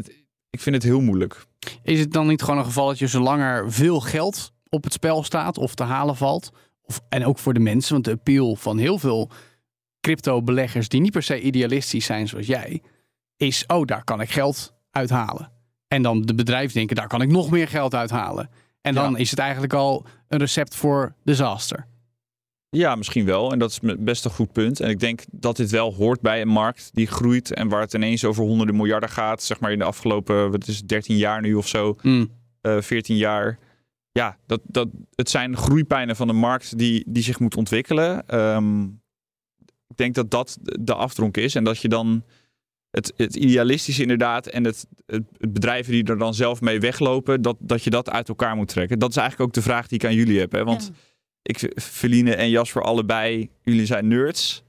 ik vind het heel moeilijk. Is het dan niet gewoon een geval dat je zolang er veel geld op het spel staat of te halen valt, of, en ook voor de mensen, want de appeal van heel veel crypto-beleggers die niet per se idealistisch zijn zoals jij, is, oh, daar kan ik geld uithalen. En dan de bedrijven denken, daar kan ik nog meer geld uithalen. En dan Ja. is het eigenlijk al een recept voor disaster. Ja, misschien wel. En dat is best een goed punt. En ik denk dat dit wel hoort bij een markt die groeit en waar het ineens over honderden miljarden gaat. Zeg maar in de afgelopen, wat is het, 13 jaar nu of zo, eh 14 jaar. Ja, dat, dat, het zijn groeipijnen van de markt die, die zich moet ontwikkelen. Ehm, ik denk dat dat de afdronk is. En dat je dan het, het idealistische inderdaad en het, het, het bedrijven die er dan zelf mee weglopen, dat, dat je dat uit elkaar moet trekken. Dat is eigenlijk ook de vraag die ik aan jullie heb. Hè? Want ik, Feline en Jasper, allebei, jullie zijn nerds.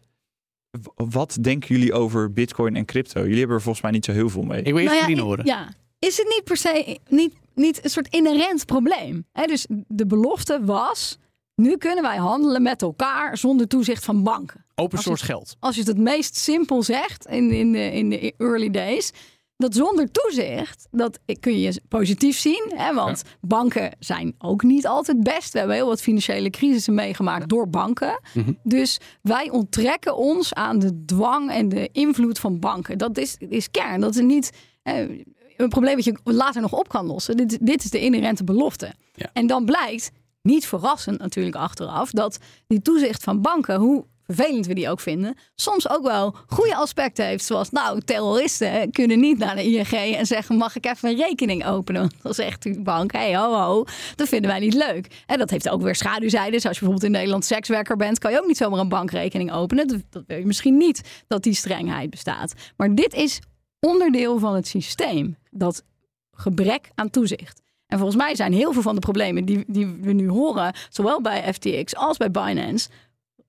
Wat denken jullie over Bitcoin en crypto? Jullie hebben er volgens mij niet zo heel veel mee. Ik wil eerst Nou ja, Feline i- horen. ja, is het niet per se niet, niet een soort inherent probleem? Hè, dus de belofte was, nu kunnen wij handelen met elkaar zonder toezicht van banken. Open Als source geld. Als je het het meest simpel zegt in, in, de, in de early days. dat zonder toezicht, dat kun je positief zien. Hè, want banken zijn ook niet altijd best. We hebben heel wat financiële crisissen meegemaakt door banken. Mhm. Dus wij onttrekken ons aan de dwang en de invloed van banken. Dat is, is kern. Dat is niet eh, een probleem dat je later nog op kan lossen. Dit, dit is de inherente belofte. Ja. En dan blijkt, niet verrassend natuurlijk achteraf, dat die toezicht van banken, hoe vervelend we die ook vinden, soms ook wel goede aspecten heeft. Zoals, nou, terroristen kunnen niet naar de ING en zeggen: mag ik even een rekening openen? Dan zegt die bank: hé, hey, ho, ho, dat vinden wij niet leuk. En dat heeft ook weer schaduwzijdes. Als je bijvoorbeeld in Nederland sekswerker bent, kan je ook niet zomaar een bankrekening openen. Dat, dat wil je misschien niet dat die strengheid bestaat. Maar dit is onderdeel van het systeem. Dat gebrek aan toezicht. En volgens mij zijn heel veel van de problemen die, die we nu horen, zowel bij FTX als bij Binance,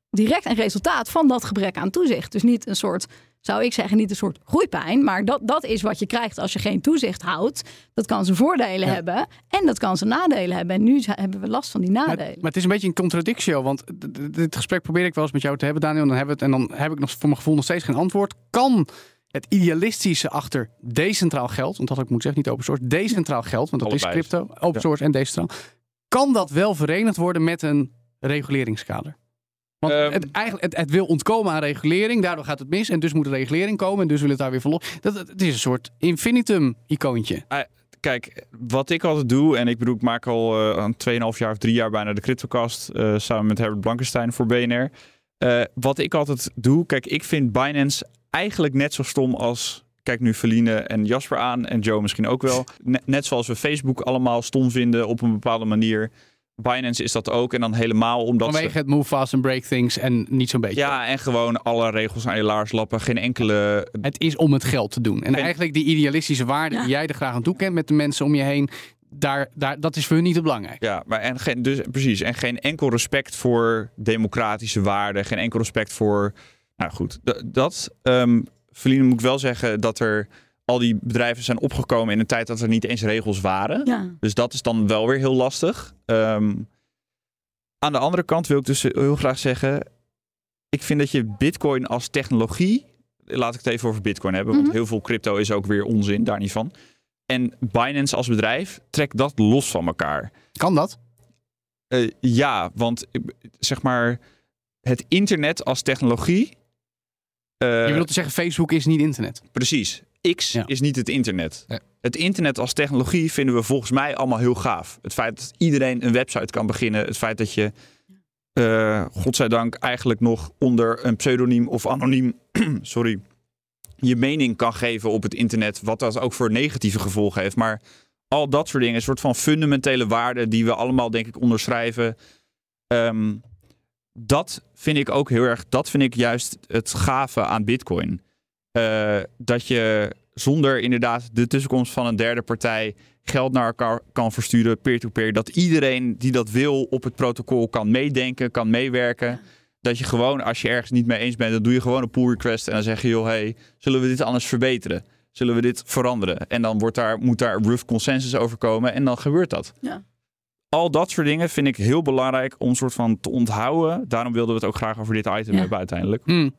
direct een resultaat van dat gebrek aan toezicht. Dus niet een soort, zou ik zeggen, niet een soort groeipijn, maar dat, dat is wat je krijgt als je geen toezicht houdt. Dat kan zijn voordelen hebben en dat kan zijn nadelen hebben. En nu hebben we last van die Maar, nadelen. maar het is een beetje een contradictio, want dit gesprek probeer ik wel eens met jou te hebben, Daniel. En dan, hebben we het, en dan heb ik nog voor mijn gevoel nog steeds geen antwoord. Kan het idealistische achter decentraal geld, want dat ik moeten zeggen, niet open source, decentraal geld, want dat Allebei. is crypto, open source en decentraal, kan dat wel verenigd worden met een reguleringskader? Want Ehm. het, eigenlijk, het, het wil ontkomen aan regulering, daardoor gaat het mis en dus moet er regulering komen en dus wil het daar weer verloren. Dat, het is een soort infinitum-icoontje. Kijk, wat ik altijd doe, en ik bedoel, ik maak al eh, een 2,5 jaar of 3 jaar bijna de CryptoCast eh, samen met Herbert Blankenstein voor BNR. Eh, wat ik altijd doe, kijk, ik vind Binance eigenlijk net zo stom als, kijk nu Feline en Jasper aan en Joe misschien ook wel. Ne- net zoals we Facebook allemaal stom vinden op een bepaalde manier. Binance is dat ook en dan helemaal omdat ze- Vanwege het move fast and break things en niet zo'n beetje. Ja, en gewoon alle regels aan je laars lappen. Geen enkele Het is om het geld te doen. En En- eigenlijk die idealistische waarde die jij er graag aan toekent met de mensen om je heen, daar, daar, dat is voor hun niet te belangrijk. Ja, maar en geen, dus precies. En geen enkel respect voor democratische waarden. Geen enkel respect voor. Nou goed, d- dat. ehm Feline moet ik wel zeggen dat er al die bedrijven zijn opgekomen in een tijd dat er niet eens regels waren. Ja. Dus dat is dan wel weer heel lastig. Ehm, aan de andere kant wil ik dus heel graag zeggen. Ik vind dat je Bitcoin als technologie. Laat ik het even over Bitcoin hebben. Want Mhm. heel veel crypto is ook weer onzin, daar niet van. En Binance als bedrijf trekt dat los van elkaar. Kan dat? Eh, ja, want zeg maar, het internet als technologie. Eh, je wilt zeggen, Facebook is niet internet. Precies. X Ja. is niet het internet. Nee. Het internet als technologie vinden we volgens mij allemaal heel gaaf. Het feit dat iedereen een website kan beginnen. Het feit dat je, eh godzijdank, eigenlijk nog onder een pseudoniem of anoniem, sorry, je mening kan geven op het internet. Wat dat ook voor negatieve gevolgen heeft. Maar al dat soort dingen, een soort van fundamentele waarden die we allemaal, denk ik, onderschrijven. Ehm, dat vind ik ook heel erg, dat vind ik juist het gave aan Bitcoin. Eh, dat je zonder inderdaad de tussenkomst van een derde partij geld naar elkaar kan versturen, peer-to-peer. Dat iedereen die dat wil op het protocol kan meedenken, kan meewerken. Dat je gewoon, als je ergens niet mee eens bent, dan doe je gewoon een pull request en dan zeg je, joh, hey, zullen we dit anders verbeteren? Zullen we dit veranderen? En dan wordt daar, moet daar rough consensus over komen en dan gebeurt dat. Ja. Al dat soort dingen vind ik heel belangrijk om soort van te onthouden. Daarom wilden we het ook graag over dit item Ja. hebben uiteindelijk Hm.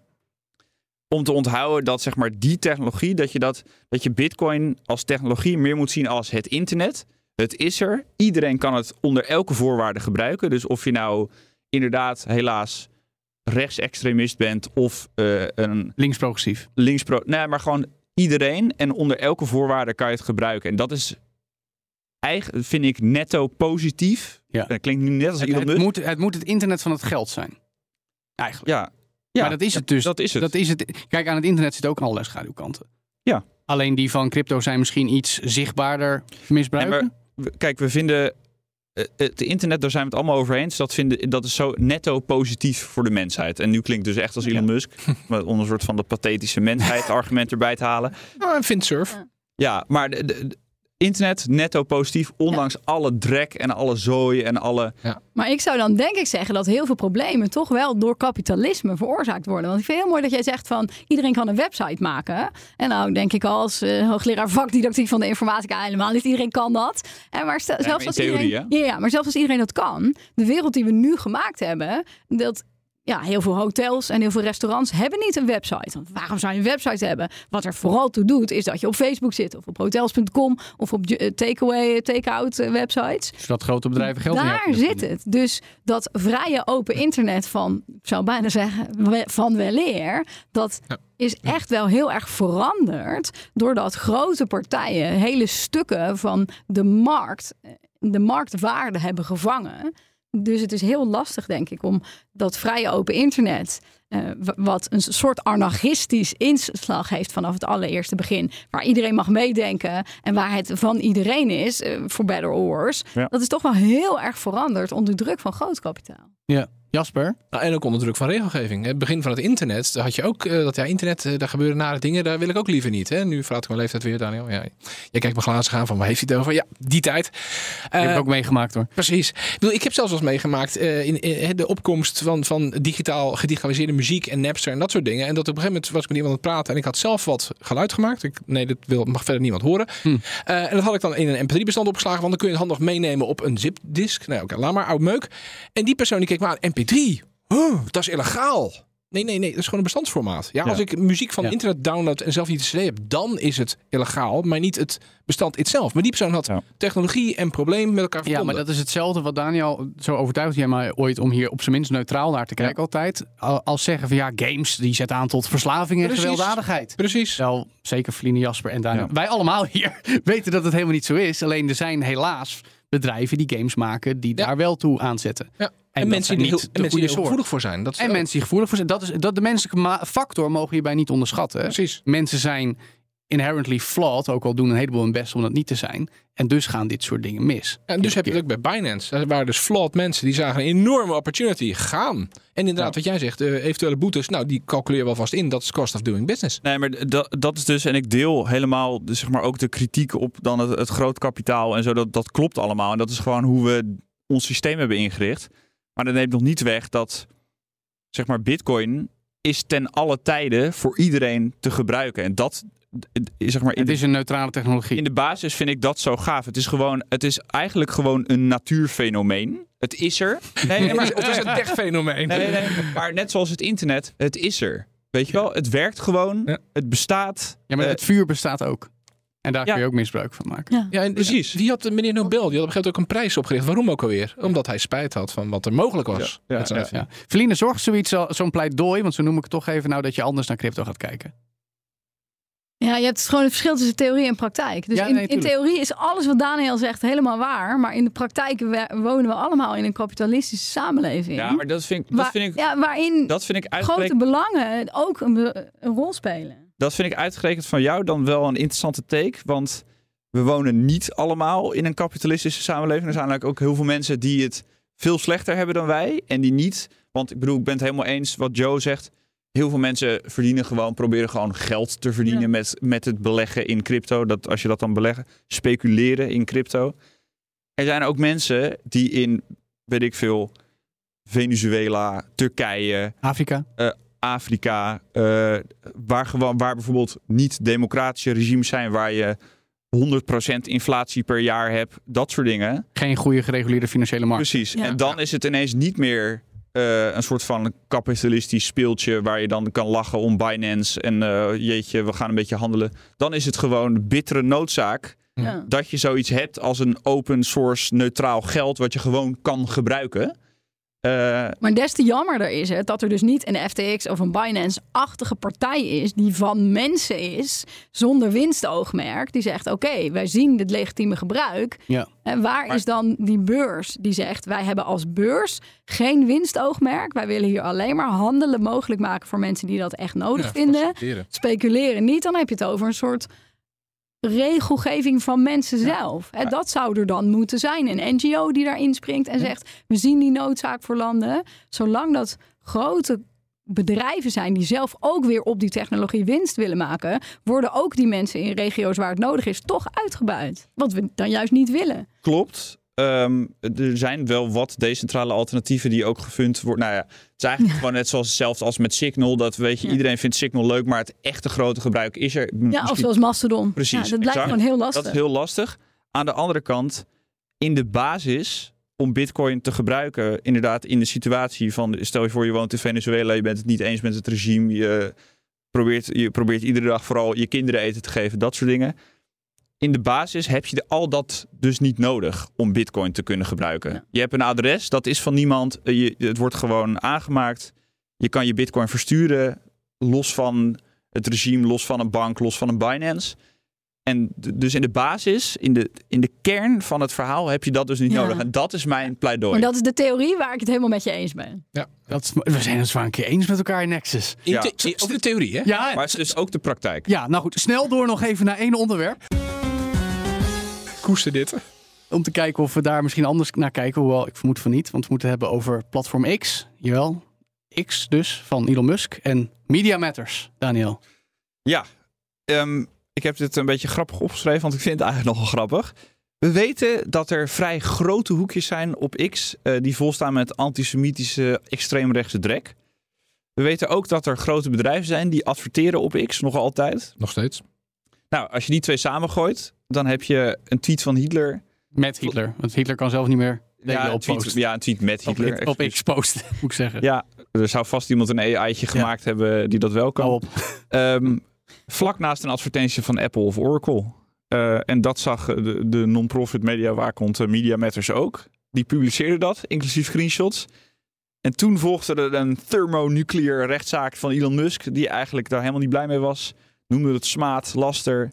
om te onthouden dat zeg maar die technologie, dat je, dat, dat je Bitcoin als technologie meer moet zien als het internet. Het is er. Iedereen kan het onder elke voorwaarde gebruiken. Dus of je nou inderdaad helaas rechtsextremist bent of eh, een Links-progressief. linkspro... Nee, maar gewoon iedereen. En onder elke voorwaarde kan je het gebruiken. En dat is vind ik, netto positief. Ja. Dat klinkt nu net als Het, Elon het, moet, het moet het internet van het geld zijn. Eigenlijk. Ja. ja, maar dat is het dus. Dat is het. Dat is het. Kijk, aan het internet zitten ook allerlei schaduwkanten. Ja. Alleen die van crypto zijn misschien iets zichtbaarder misbruiken. Kijk, we vinden eh, het internet, daar zijn we het allemaal over eens. Dat, vinden, dat is zo netto positief voor de mensheid. En nu klinkt dus echt als Elon Musk. Maar om een soort van de pathetische mensheid argument erbij te halen. Ah, Vindsurf. Ja, maar de- internet netto positief. Ondanks alle drek en alle zooi en alle... Maar ik zou dan denk ik zeggen dat heel veel problemen toch wel door kapitalisme veroorzaakt worden. Want ik vind het heel mooi dat jij zegt van iedereen kan een website maken. En nou denk ik al als eh, hoogleraar vakdidactiek van de informatica helemaal niet iedereen kan dat. En maar zelfs als theorie, iedereen, ja, ja, maar zelfs als iedereen dat kan, de wereld die we nu gemaakt hebben, dat ja, heel veel hotels en heel veel restaurants hebben niet een website. Want waarom zou je een website hebben? Wat er vooral toe doet, is dat je op Facebook zit of op hotels.com of op eh, takeaway, take-out eh, websites. Zodat grote bedrijven geld Daar zit het. Dus dat vrije open internet van, ik zou bijna zeggen, van weleer, dat Ja. is echt wel heel erg veranderd. Doordat grote partijen hele stukken van de markt, eh, de marktwaarde hebben gevangen. Dus het is heel lastig, denk ik, om dat vrije open internet. eh, wat een soort anarchistisch inslag heeft vanaf het allereerste begin. Waar iedereen mag meedenken en waar het van iedereen is, eh, voor better or worse. Ja. Dat is toch wel heel erg veranderd onder druk van groot kapitaal. Ja. Jasper? Nou, en ook onder druk van regelgeving. Het begin van het internet, daar had je ook eh, dat ja, internet, eh, daar gebeuren nare dingen, daar wil ik ook liever niet. Hè? Nu verlaat ik mijn leeftijd weer, Daniel. Ja, jij kijkt me glazen gaan van waar heeft hij het over? Ja, die tijd. Ik heb ook meegemaakt hoor. Precies. Ik, bedoel, ik heb zelfs wel eens meegemaakt eh, in, in de opkomst van, van digitaal gedigitaliseerde muziek en Napster en dat soort dingen. En dat op een gegeven moment was ik met iemand aan het praten en ik had zelf wat geluid gemaakt. Ik, nee, dat wil, mag verder niemand horen. Hm. En dat had ik dan in een mp3-bestand opgeslagen, want dan kun je het handig meenemen op een zipdisk. Nou, oké, laat maar, oud meuk. En die persoon die keek me aan, mp3? Oh, dat is illegaal. Nee, nee, nee, dat is gewoon een bestandsformaat. Ja, als Ja. ik muziek van Ja. internet download en zelf niet de CD heb, dan is het illegaal, maar niet het bestand itself. Maar die persoon had Ja. technologie en probleem met elkaar Ja, verbonden. maar dat is hetzelfde wat Daniel zo overtuigt jij mij ooit om hier op zijn minst neutraal naar te kijken altijd. Al- Als zeggen van ja, games die zetten aan tot verslaving en Precies. gewelddadigheid. Precies. Wel, zeker Feline, Jasper en Daniel. Ja. Wij allemaal hier weten dat het helemaal niet zo is. Alleen er zijn helaas bedrijven die games maken die Ja. daar wel toe aanzetten. Ja. En, mensen die, heel, de mensen die soort. gevoelig voor zijn. Dat is En ook- mensen die gevoelig voor zijn. Dat, is, dat de menselijke factor mogen hierbij niet onderschatten. Precies. Mensen zijn inherently flawed, ook al doen een heleboel hun best om dat niet te zijn. En dus gaan dit soort dingen mis. En dus heb je het ook bij Binance. Er waren dus flawed mensen die zagen een enorme opportunity gaan. En inderdaad, wat jij zegt, eh, eventuele boetes, nou die calculeer wel vast in. Dat is cost of doing business. Nee, maar dat, dat is dus, en ik deel helemaal dus zeg maar ook de kritiek op dan het, het groot kapitaal en zo. Dat, dat klopt allemaal. En dat is gewoon hoe we ons systeem hebben ingericht. Maar dat neemt nog niet weg dat, zeg maar, Bitcoin is ten alle tijden voor iedereen te gebruiken. En dat, eh, zeg maar, in Het is een neutrale technologie. in de basis vind ik dat zo gaaf. Het is gewoon, het is eigenlijk gewoon een natuurfenomeen. Het is er. Nee, nee, maar, Het is een tech-fenomeen. Nee, nee, nee. Maar net zoals het internet, het is er. Weet je wel, het werkt gewoon. Ja. Het bestaat. Ja, maar Eh, het vuur bestaat ook. En daar ja. kun je ook misbruik van maken. Ja. Ja, en Precies. Wie had de meneer Nobel? Die had op een gegeven moment ook een prijs opgericht. Waarom ook alweer? Omdat hij spijt had van wat er mogelijk was. Ja, ja. Ja. Feline, zorgt zoiets, al- zo'n pleidooi, want zo noem ik het toch even nou, dat je anders naar crypto gaat kijken. Ja, je hebt gewoon het verschil tussen theorie en praktijk. Dus Ja, in, nee, in theorie is alles wat Daniel zegt helemaal waar. Maar in de praktijk wonen we allemaal in een kapitalistische samenleving. Ja, maar dat vind ik, dat Waar- vind ik, ja, waarin dat vind ik grote belangen ook een rol spelen. Dat vind ik uitgerekend van jou dan wel een interessante take. Want we wonen niet allemaal in een kapitalistische samenleving. Er zijn eigenlijk ook heel veel mensen die het veel slechter hebben dan wij. En die niet. Want ik bedoel, ik ben het helemaal eens wat Joe zegt. Heel veel mensen verdienen gewoon, proberen gewoon geld te verdienen Ja. met, met het beleggen in crypto. Dat als je dat dan beleggen, speculeren in crypto. Er zijn ook mensen die in, weet ik veel, Venezuela, Turkije, Afrika? Afrika, eh, waar, gewoon, waar bijvoorbeeld niet democratische regimes zijn, waar je 100% inflatie per jaar hebt, dat soort dingen. Geen goede gereguleerde financiële markt. Precies. Ja. En dan is het ineens niet meer eh, een soort van kapitalistisch speeltje waar je dan kan lachen om Binance en eh, jeetje, we gaan een beetje handelen. Dan is het gewoon bittere noodzaak Ja. dat je zoiets hebt als een open source neutraal geld wat je gewoon kan gebruiken. Eh, Maar des te jammerder is het dat er dus niet een FTX of een Binance-achtige partij is die van mensen is, zonder winstoogmerk, die zegt oké, wij zien het legitieme gebruik. Ja. En waar Maar- is dan die beurs die zegt wij hebben als beurs geen winstoogmerk, wij willen hier alleen maar handelen mogelijk maken voor mensen die dat echt nodig Ja, vinden. Speculeren niet, dan heb je het over een soort regelgeving van mensen zelf. Hè, dat zou er dan moeten zijn. Een NGO die daarin springt en zegt: we zien die noodzaak voor landen. Zolang dat grote bedrijven zijn die zelf ook weer op die technologie winst willen maken, worden ook die mensen in regio's waar het nodig is toch uitgebuit. Wat we dan juist niet willen. Klopt. Ehm, er zijn wel wat decentrale alternatieven die ook gefund worden. Nou ja, het is eigenlijk gewoon net zoals hetzelfde als met Signal. Dat weet je, Ja. iedereen vindt Signal leuk, maar het echte grote gebruik is er. Ja, of Misschien- zoals Mastodon. Precies, Ja, dat exact. gewoon heel lastig. Dat is heel lastig. Aan de andere kant, in de basis om bitcoin te gebruiken. Inderdaad, in de situatie van, stel je voor je woont in Venezuela, je bent het niet eens met het regime, je probeert, je probeert iedere dag vooral je kinderen eten te geven, dat soort dingen. In de basis heb je al dat dus niet nodig om bitcoin te kunnen gebruiken. Je hebt een adres, dat is van niemand, eh, je, het wordt gewoon aangemaakt. Je kan je bitcoin versturen, los van het regime, los van een bank, los van een Binance. En dus in de basis, in de, in de kern van het verhaal heb je dat dus niet Ja. nodig. En dat is mijn pleidooi. Maar dat is de theorie waar ik het helemaal met je eens ben. Dat, is- we zijn het zwaar een keer eens met elkaar in Nexus. In Ja. the- over de theorie, hè? Ja, Maar het is dus ook de praktijk. ja, nou goed. Snel door nog even naar één onderwerp. Koester dit. Om te kijken of we daar misschien anders naar kijken. Hoewel, ik vermoed van niet. Want we moeten het hebben over platform X. Jawel. X dus, van Elon Musk. En Media Matters, Daniel. Ja, ehm, ik heb dit een beetje grappig opgeschreven, want ik vind het eigenlijk nogal grappig. We weten dat er vrij grote hoekjes zijn op X eh, die volstaan met antisemitische extreemrechtse drek. We weten ook dat er grote bedrijven zijn die adverteren op X, nog altijd. Nog steeds. Nou, als je die twee samengooit, dan heb je een tweet van Hitler. Met Hitler. Want Hitler kan zelf niet meer Ja, een op tweet, ja, een tweet met Hitler. op. X post, moet ik zeggen. Ja, er zou vast iemand een AI'tje gemaakt hebben die dat wel kan. Hou op. Ehm, vlak naast een advertentie van Apple of Oracle. Eh, en dat zag eh, de, de non-profit media waakhond eh, Media Matters ook. Die publiceerde dat, inclusief screenshots. En toen volgde er een thermonuclear rechtszaak van Elon Musk, die eigenlijk daar helemaal niet blij mee was. Noemde het smaad, laster.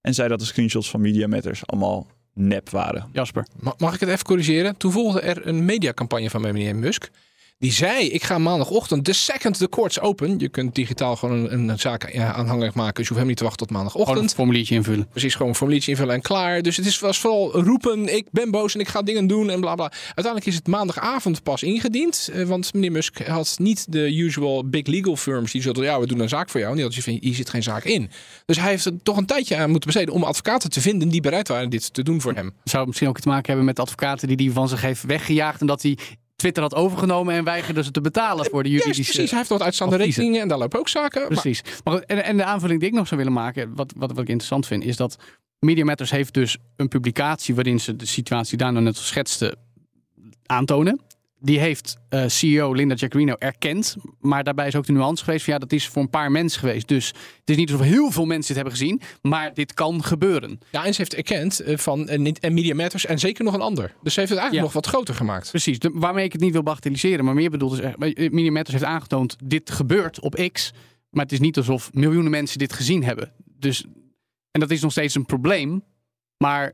En zei dat de screenshots van Media Matters allemaal nep waren. Jasper. Ma- Mag ik het even corrigeren? Toen volgde er een mediacampagne van meneer Musk. Die zei, ik ga maandagochtend, the second the courts open. Je kunt digitaal gewoon een, een zaak ja, aanhangig maken. Dus je hoeft helemaal niet te wachten tot Gewoon maandagochtend. een formuliertje invullen. Precies, gewoon een formuliertje invullen en klaar. Dus het is, was vooral roepen, ik ben boos en ik ga dingen doen en bla bla. Uiteindelijk is het maandagavond pas ingediend. eh, Want meneer Musk had niet de usual big legal firms die zouden, ja, we doen een zaak voor jou. En die hadden zoiets van, hier zit geen zaak in. Dus hij heeft er toch een tijdje aan moeten besteden om advocaten te vinden die bereid waren dit te doen voor hem. Zou het misschien ook te maken hebben met advocaten die die van zich heeft weggejaagd. En dat hij Twitter had overgenomen en weigerde ze te betalen voor de juridische... precies. Hij heeft wat uitstaande rekeningen en daar lopen ook zaken. Precies. Maar, en, en de aanvulling die ik nog zou willen maken, wat, wat, wat ik interessant vind, is dat Media Matters heeft dus een publicatie waarin ze de situatie daar nou net al schetste aantonen. Die heeft eh, CEO Linda Jaccarino erkend. Maar daarbij is ook de nuance geweest van ja, dat is voor een paar mensen geweest. Dus het is niet alsof heel veel mensen dit hebben gezien. Maar dit kan gebeuren. Ja, en ze heeft erkend eh, van en, niet- en Media Matters en zeker nog een ander. Dus ze heeft het eigenlijk Ja. nog wat groter gemaakt. Precies. De- waarmee ik het niet wil bagatelliseren. Maar meer bedoeld is, eh, Media Matters heeft aangetoond, dit gebeurt op X. Maar het is niet alsof miljoenen mensen dit gezien hebben. Dus, en dat is nog steeds een probleem. Maar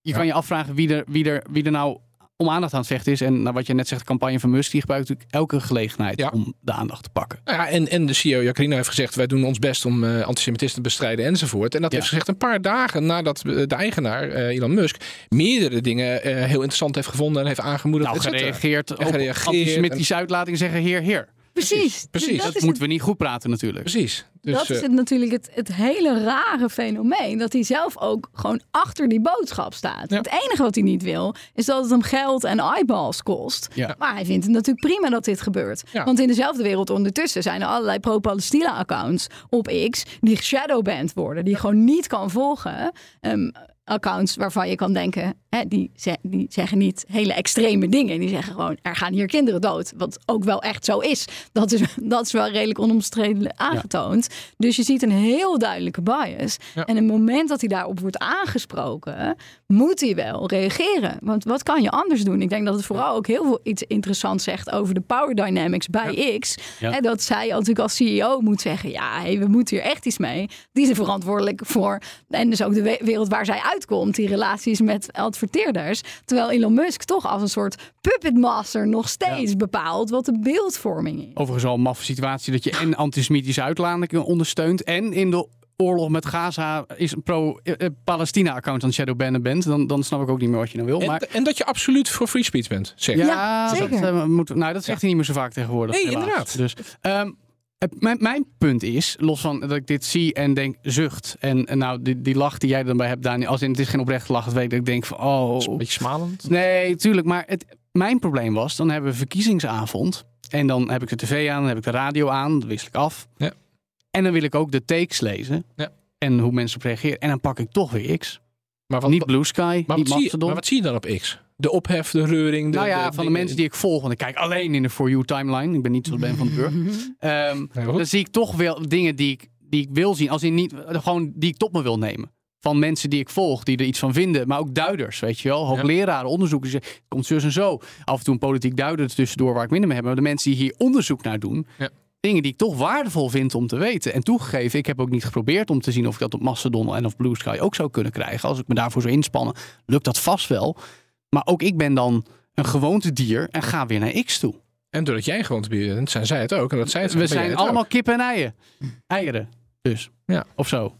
je kan je afvragen wie er, wie, er, wie er nou om aandacht aan het vechten is. En nou, wat je net zegt, de campagne van Musk, die gebruikt natuurlijk elke gelegenheid Ja. om de aandacht te pakken. Nou ja, en, en de CEO Jacarino heeft gezegd: wij doen ons best om eh antisemitisme te bestrijden enzovoort. En dat Ja. heeft gezegd een paar dagen nadat eh, de eigenaar, eh, Elon Musk, meerdere dingen heel interessant heeft gevonden en heeft aangemoedigd. Nou, gereageerd op antisemitische uitlatingen zeggen heer, heer. Precies. precies. Dus Dat, moeten we niet goed praten natuurlijk. Precies. Dus, dat is eh, het, natuurlijk het, het hele rare fenomeen. Dat hij zelf ook gewoon achter die boodschap staat. Ja. Het enige wat hij niet wil, is dat het hem geld en eyeballs kost. Ja. Maar hij vindt het natuurlijk prima dat dit gebeurt. Ja. Want in dezelfde wereld ondertussen zijn er allerlei pro-Palestina-accounts op X... die shadowbanned worden, die gewoon niet kan volgen. Ehm, accounts waarvan je kan denken, hè, die, ze- die zeggen niet hele extreme dingen. Die zeggen gewoon, er gaan hier kinderen dood. Wat ook wel echt zo is. Dat is, dat is wel redelijk onomstreden aangetoond. Dus je ziet een heel duidelijke bias. Ja. En het moment dat hij daarop wordt aangesproken, moet hij wel reageren. Want wat kan je anders doen? Ik denk dat het vooral ook heel veel iets interessants zegt over de power dynamics bij X. Ja. Hè, dat zij natuurlijk als CEO moet zeggen, ja, hey, we moeten hier echt iets mee. Die is verantwoordelijk voor, en dus ook de we- wereld waar zij uitkomt, die relaties met adverteerders. Terwijl Elon Musk toch als een soort puppet master nog steeds bepaalt wat de beeldvorming is. Overigens al een maffe situatie dat je en antisemitische uitlatingen ondersteunt en in de oorlog met Gaza is een pro-Palestina-account aan shadowbannen bent, dan, dan snap ik ook niet meer wat je nou wil. en, Maar en dat je absoluut voor free speech bent. Zeg. ja, Ja, dat, zeker. eh, moet, nou, dat zegt hij niet meer zo vaak tegenwoordig. Nee, helaas. inderdaad. Dus, ehm, het- mijn, mijn punt is, los van dat ik dit zie en denk zucht. En, en nou, die, die lach die jij dan bij hebt, Daniel, als in het is geen oprechte lach, dat weet ik, dat ik denk van, Dat is een oh, beetje smalend. Nee, tuurlijk. Maar het, mijn probleem was, dan hebben we verkiezingsavond. En dan heb ik de tv aan, dan heb ik de radio aan. Dat wissel ik af. Ja. En dan wil ik ook de takes lezen. Ja. En hoe mensen op reageren. En dan pak ik toch weer X. Maar wat, niet Blue Sky, maar, niet wat zie maar wat zie je dan op X? De ophef, de reuring. De, nou ja, van de mensen die ik volg, want ik kijk alleen in de For You timeline. Ik ben niet zoals Ben van de Burg. Ehm, dan zie ik toch wel dingen die ik, die ik wil zien. Als in niet, gewoon die ik tot me wil nemen. Van mensen die ik volg, die er iets van vinden. Maar ook duiders, weet je wel. Hoogleraren, onderzoekers. Het komt zus en zo. Af en toe een politiek duider tussendoor waar ik minder mee heb. Maar de mensen die hier onderzoek naar doen. Ja. Dingen die ik toch waardevol vind om te weten. En toegegeven, ik heb ook niet geprobeerd om te zien of ik dat op Mastodon en of Blue Sky ook zou kunnen krijgen. Als ik me daarvoor zou inspannen, lukt dat vast wel. Maar ook ik ben dan een gewoontedier en ga weer naar X toe. En doordat jij gewoon te bieden bent, zijn zij het ook. En dat zij het We zijn allemaal ook. kippen en eieren. Eieren, dus. Ja. Of zo.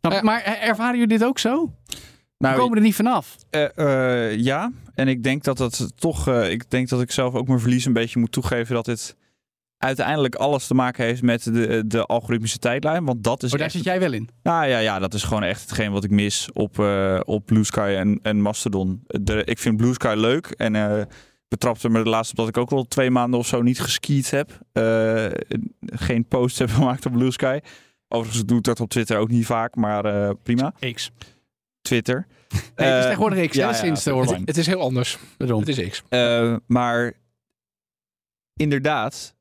Ja. Maar ervaren jullie dit ook zo? We Nou, komen er niet vanaf. Eh, eh, ja, en ik denk dat dat toch. eh, ik denk dat ik zelf ook mijn verlies een beetje moet toegeven dat dit uiteindelijk alles te maken heeft met de, de algoritmische tijdlijn. Want dat is. Oh, daar echt, zit jij wel in. nou ja, ja, dat is gewoon echt hetgeen wat ik mis op, eh, op Blue Sky en, en Mastodon. De, ik vind Blue Sky leuk en. eh betrapte me de laatste op dat ik ook wel twee maanden of zo niet geskiet heb. Eh, geen post heb gemaakt op Blue Sky. Overigens doe ik dat op Twitter ook niet vaak, maar eh, prima. X. Twitter. Nee, het is tegenwoordig X, ja, ja, sinds de ja, fijn. Het is heel anders. Daarom. Het is X. Eh, maar inderdaad,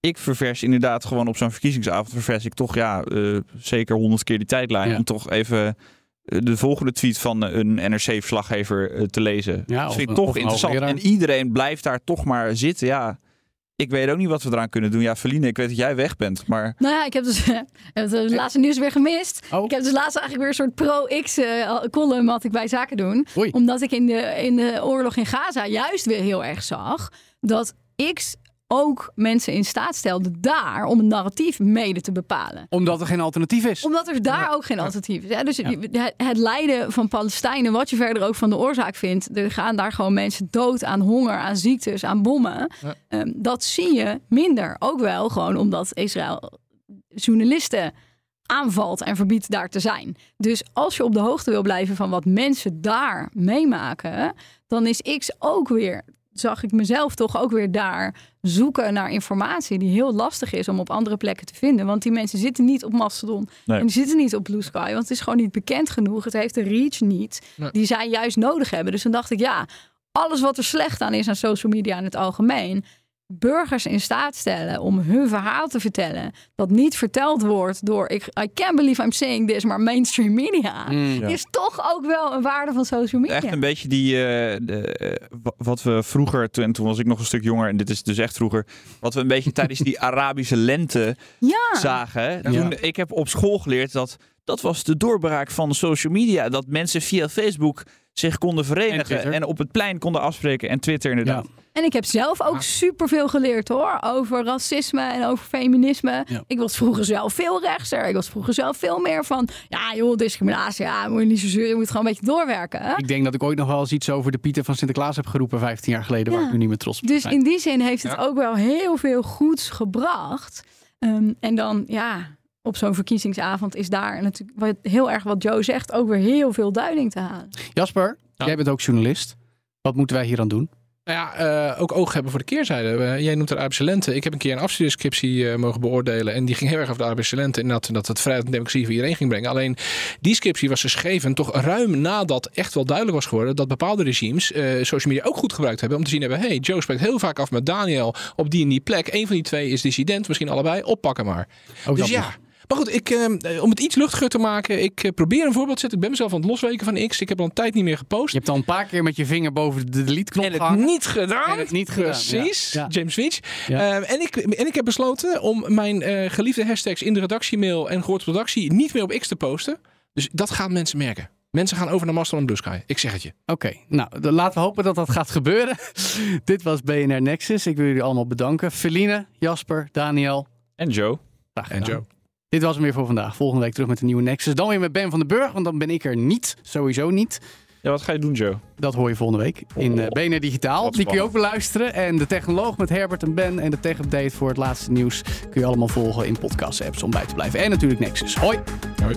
ik ververs inderdaad gewoon op zo'n verkiezingsavond ververs ik toch ja, eh, zeker honderd keer die tijdlijn Ja. om toch even eh, de volgende tweet van eh, een NRC-verslaggever te lezen. Ja, dat vind ik toch interessant. En iedereen blijft daar toch maar zitten. Ja, ik weet ook niet wat we eraan kunnen doen. Ja, Feline, ik weet dat jij weg bent, maar Nou ja, ik heb dus ik heb het laatste nieuws weer gemist. Oh. Ik heb dus laatst eigenlijk weer een soort pro-X eh, column had ik bij Zaken doen. Oei. Omdat ik in de, in de oorlog in Gaza juist weer heel erg zag dat X ook mensen in staat stelde daar om een narratief mede te bepalen. Omdat er geen alternatief is. Omdat er daar ook geen alternatief is. Dus het- het lijden van Palestijnen, wat je verder ook van de oorzaak vindt, er gaan daar gewoon mensen dood aan honger, aan ziektes, aan bommen. Ehm, dat zie je minder. Ook wel gewoon omdat Israël journalisten aanvalt en verbiedt daar te zijn. Dus als je op de hoogte wil blijven van wat mensen daar meemaken, dan is X ook weer, zag ik mezelf toch ook weer daar zoeken naar informatie die heel lastig is om op andere plekken te vinden. Want die mensen zitten niet op Mastodon Nee. en die zitten niet op Blue Sky, want het is gewoon niet bekend genoeg. Het heeft de reach niet Nee. die zij juist nodig hebben. Dus dan dacht ik, ja, alles wat er slecht aan is aan social media in het algemeen, burgers in staat stellen om hun verhaal te vertellen, dat niet verteld wordt door, ik, I can't believe I'm saying this, maar mainstream media, Mm. Ja. is toch ook wel een waarde van social media. echt een beetje die, eh, de, eh, wa- wat we vroeger, toen, toen was ik nog een stuk jonger en dit is dus echt vroeger, wat we een beetje tijdens die Arabische lente ja, zagen. Ja. Toen, ik heb op school geleerd dat dat was de doorbraak van social media. Dat mensen via Facebook zich konden En verenigen en, op het plein konden afspreken. En Twitter inderdaad. en ik heb zelf ook superveel geleerd hoor, over racisme en over feminisme. Ja. Ik was vroeger zelf veel rechtser. Ik was vroeger zelf veel meer van, ja joh, discriminatie, ja, moet je niet zo zeuren, je moet gewoon een beetje doorwerken. Hè? Ik denk dat ik ooit nog wel eens iets over de Pieter van Sinterklaas heb geroepen 15 jaar geleden, waar Ja. ik nu niet meer trots op Dus in die zin heeft het Ja. ook wel heel veel goeds gebracht. Ehm, en dan, ja, op zo'n verkiezingsavond is daar natuurlijk wat, heel erg wat Joe zegt, ook weer heel veel duiding te halen. Jasper, Ja. jij bent ook journalist. Wat moeten wij hier aan doen? Nou ja, eh, ook oog hebben voor de keerzijde. Eh, jij noemt Arabische lente. Ik heb een keer een afstudeerscriptie eh, mogen beoordelen. En die ging heel erg over de Arabische lente. En dat, dat het vrijheid en democratie voor iedereen ging brengen. Alleen die scriptie was geschreven toch ruim nadat echt wel duidelijk was geworden. dat bepaalde regimes eh, social media ook goed gebruikt hebben. Om te zien hebben: hey, Joe spreekt heel vaak af met Daniel op die en die plek. Eén van die twee is dissident, misschien allebei. Oppakken maar. Ook dus dat ja. nog. Maar goed, ik, eh, om het iets luchtiger te maken, ik eh, probeer een voorbeeld te zetten. Ik ben mezelf aan het losweken van X. Ik heb al een tijd niet meer gepost. Je hebt al een paar keer met je vinger boven de delete-knop En het gehangen. niet gedaan. En het niet gedaan, Precies. ja. Ja. James Finch. Ja. Eh, en, ik, en ik heb besloten om mijn eh, geliefde hashtags in de redactiemail en gehoord op redactie niet meer op X te posten. Dus dat gaan mensen merken. Mensen gaan over naar Mastodon en Blue Sky. Ik zeg het je. Oké, nou, dan laten we hopen dat dat gaat gebeuren. Dit was BNR Nexus. Ik wil jullie allemaal bedanken. Feline, Jasper, Daniel. En Joe. Graag En gedaan. Joe. Dit was hem weer voor vandaag. Volgende week terug met een nieuwe Nexus. Dan weer met Ben van den Burg, want dan ben ik er niet. Sowieso niet. Ja, wat ga je doen, Joe? Dat hoor je volgende week in BNR Digitaal. Die kun je ook beluisteren. En de technoloog met Herbert en Ben en de tech-update voor het laatste nieuws... kun je allemaal volgen in podcast-apps om bij te blijven. En natuurlijk Nexus. Hoi! Hoi.